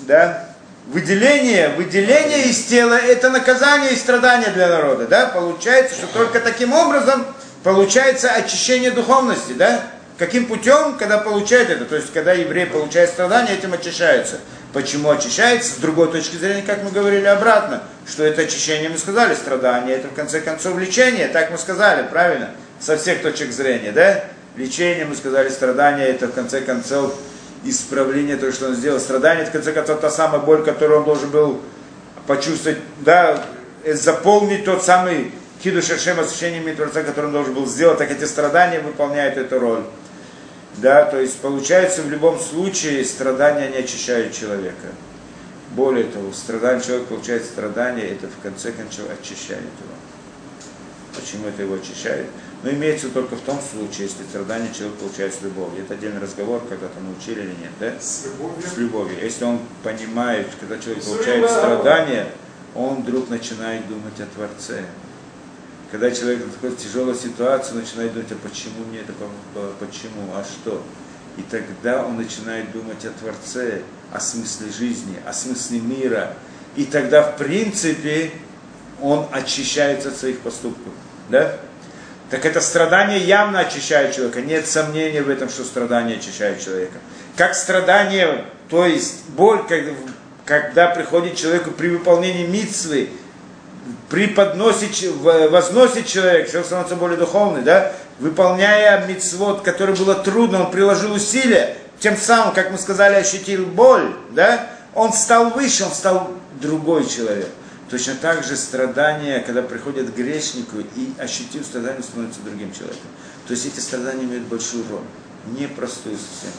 да, выделение, выделение из тела это наказание и страдание для народа, да, получается, что только таким образом получается очищение духовности, да, каким путем, когда получает это, то есть когда еврей получает страдания, этим очищается. Почему очищается? С другой точки зрения, как мы говорили обратно, что это очищение, мы сказали, страдание, это в конце концов лечение, так мы сказали, правильно? Со всех точек зрения, да? Лечение, мы сказали, страдание, это в конце концов исправление того, что он сделал. Страдание, это в конце концов та самая боль, которую он должен был почувствовать, да, э, заполнить тот самый Киду Шашем, освящение имени Творца, который он должен был сделать, так эти страдания выполняют эту роль. Да, то есть получается в любом случае страдания не очищают человека. Более того, страдание, человек получает страдания, это в конце концов очищает его. Почему это его очищает? Но имеется только в том случае, если страдание человек получает с любовью. Это отдельный разговор, когда там учили или нет, да? С любовью. С любовью. Если он понимает, когда человек получает страдания, он вдруг начинает думать о Творце. Когда человек в тяжелой ситуации, начинает думать, а почему мне это, по- по- почему, а что? И тогда он начинает думать о Творце, о смысле жизни, о смысле мира. И тогда, в принципе, он очищается от своих поступков. Да? Так это страдание явно очищает человека. Нет сомнения в этом, что страдание очищает человека. Как страдание, то есть боль, когда приходит человеку при выполнении митцвы, в- возносит человек, человек становится более духовный, да, выполняя мицвод, который было трудно, он приложил усилия, тем самым, как мы сказали, ощутил боль, да, он стал выше, он стал другой человек. Точно так же страдания, когда приходят к грешнику и ощутив страдания, становится другим человеком. То есть эти страдания имеют большую роль, непростую совсем.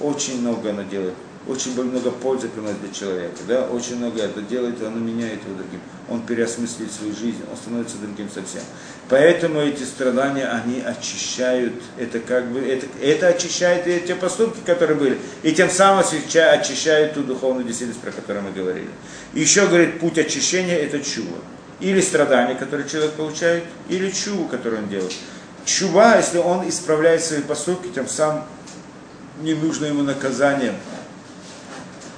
Очень много оно делает, очень много пользы приносит для человека, да, очень много это делает, оно меняет его другим. Он переосмысливает свою жизнь, он становится другим совсем. Поэтому эти страдания, они очищают, это как бы, это, это очищает и те поступки, которые были, и тем самым очищают ту духовную действительность, про которую мы говорили. И еще, говорит, путь очищения – это чува. Или страдания, которые человек получает, или чуву, которую он делает. Чува, если он исправляет свои поступки, тем самым не нужно ему наказание,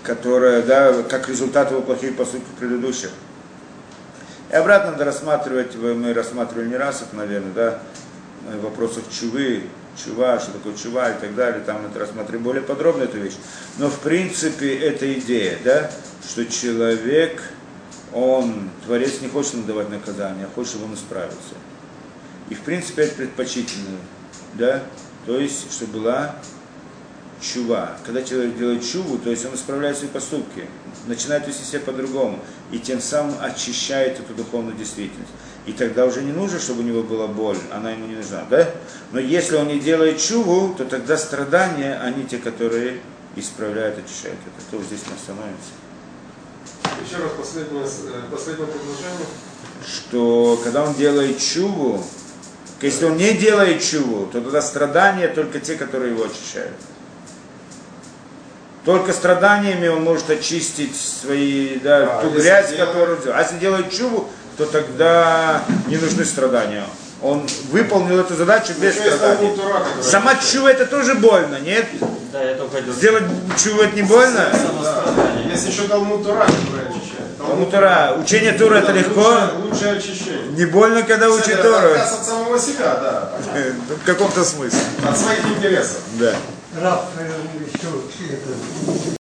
которое, да, как результат его плохих поступков предыдущих. И обратно надо рассматривать, мы рассматривали не раз это, наверное, да, э, вопросов чувы, чува, что такое чува и так далее, там это рассматриваем более подробно эту вещь. Но в принципе это идея, да, что человек, он, Творец не хочет ему давать наказание, а хочет, чтобы он исправился. И в принципе это предпочтительно, да, то есть, чтобы была чува. Когда человек делает чуву, то есть он исправляет свои поступки, начинает вести себя по-другому, и тем самым очищает эту духовную действительность. И тогда уже не нужно, чтобы у него была боль, она ему не нужна, да? Но если он не делает чуву, то тогда страдания, они те, которые исправляют, очищают это. То здесь мы остановимся. Еще раз последнее, э, последнее предложение. Что когда он делает чуву, если он не делает чуву, то тогда страдания только те, которые его очищают. Только страданиями он может очистить свои, да, А ту если грязь, делает- которую взял. А если делает чуву, то тогда не нужны страдания. Он выполнил эту задачу без Еще есть страданий. Который Сама чува это тоже больно, нет? Да, я только хотел Сделать чуву это не больно? самострадание. Есть еще Талмуд Тора, который очищает. Талмуд Тора. Учение Тура это легко. Лучшее, лучшее очищение. Не больно, когда учит Это Тору. отказ от самого себя, да. Ну, В каком-то смысле. От своих интересов. Да. Раб, наверное, еще это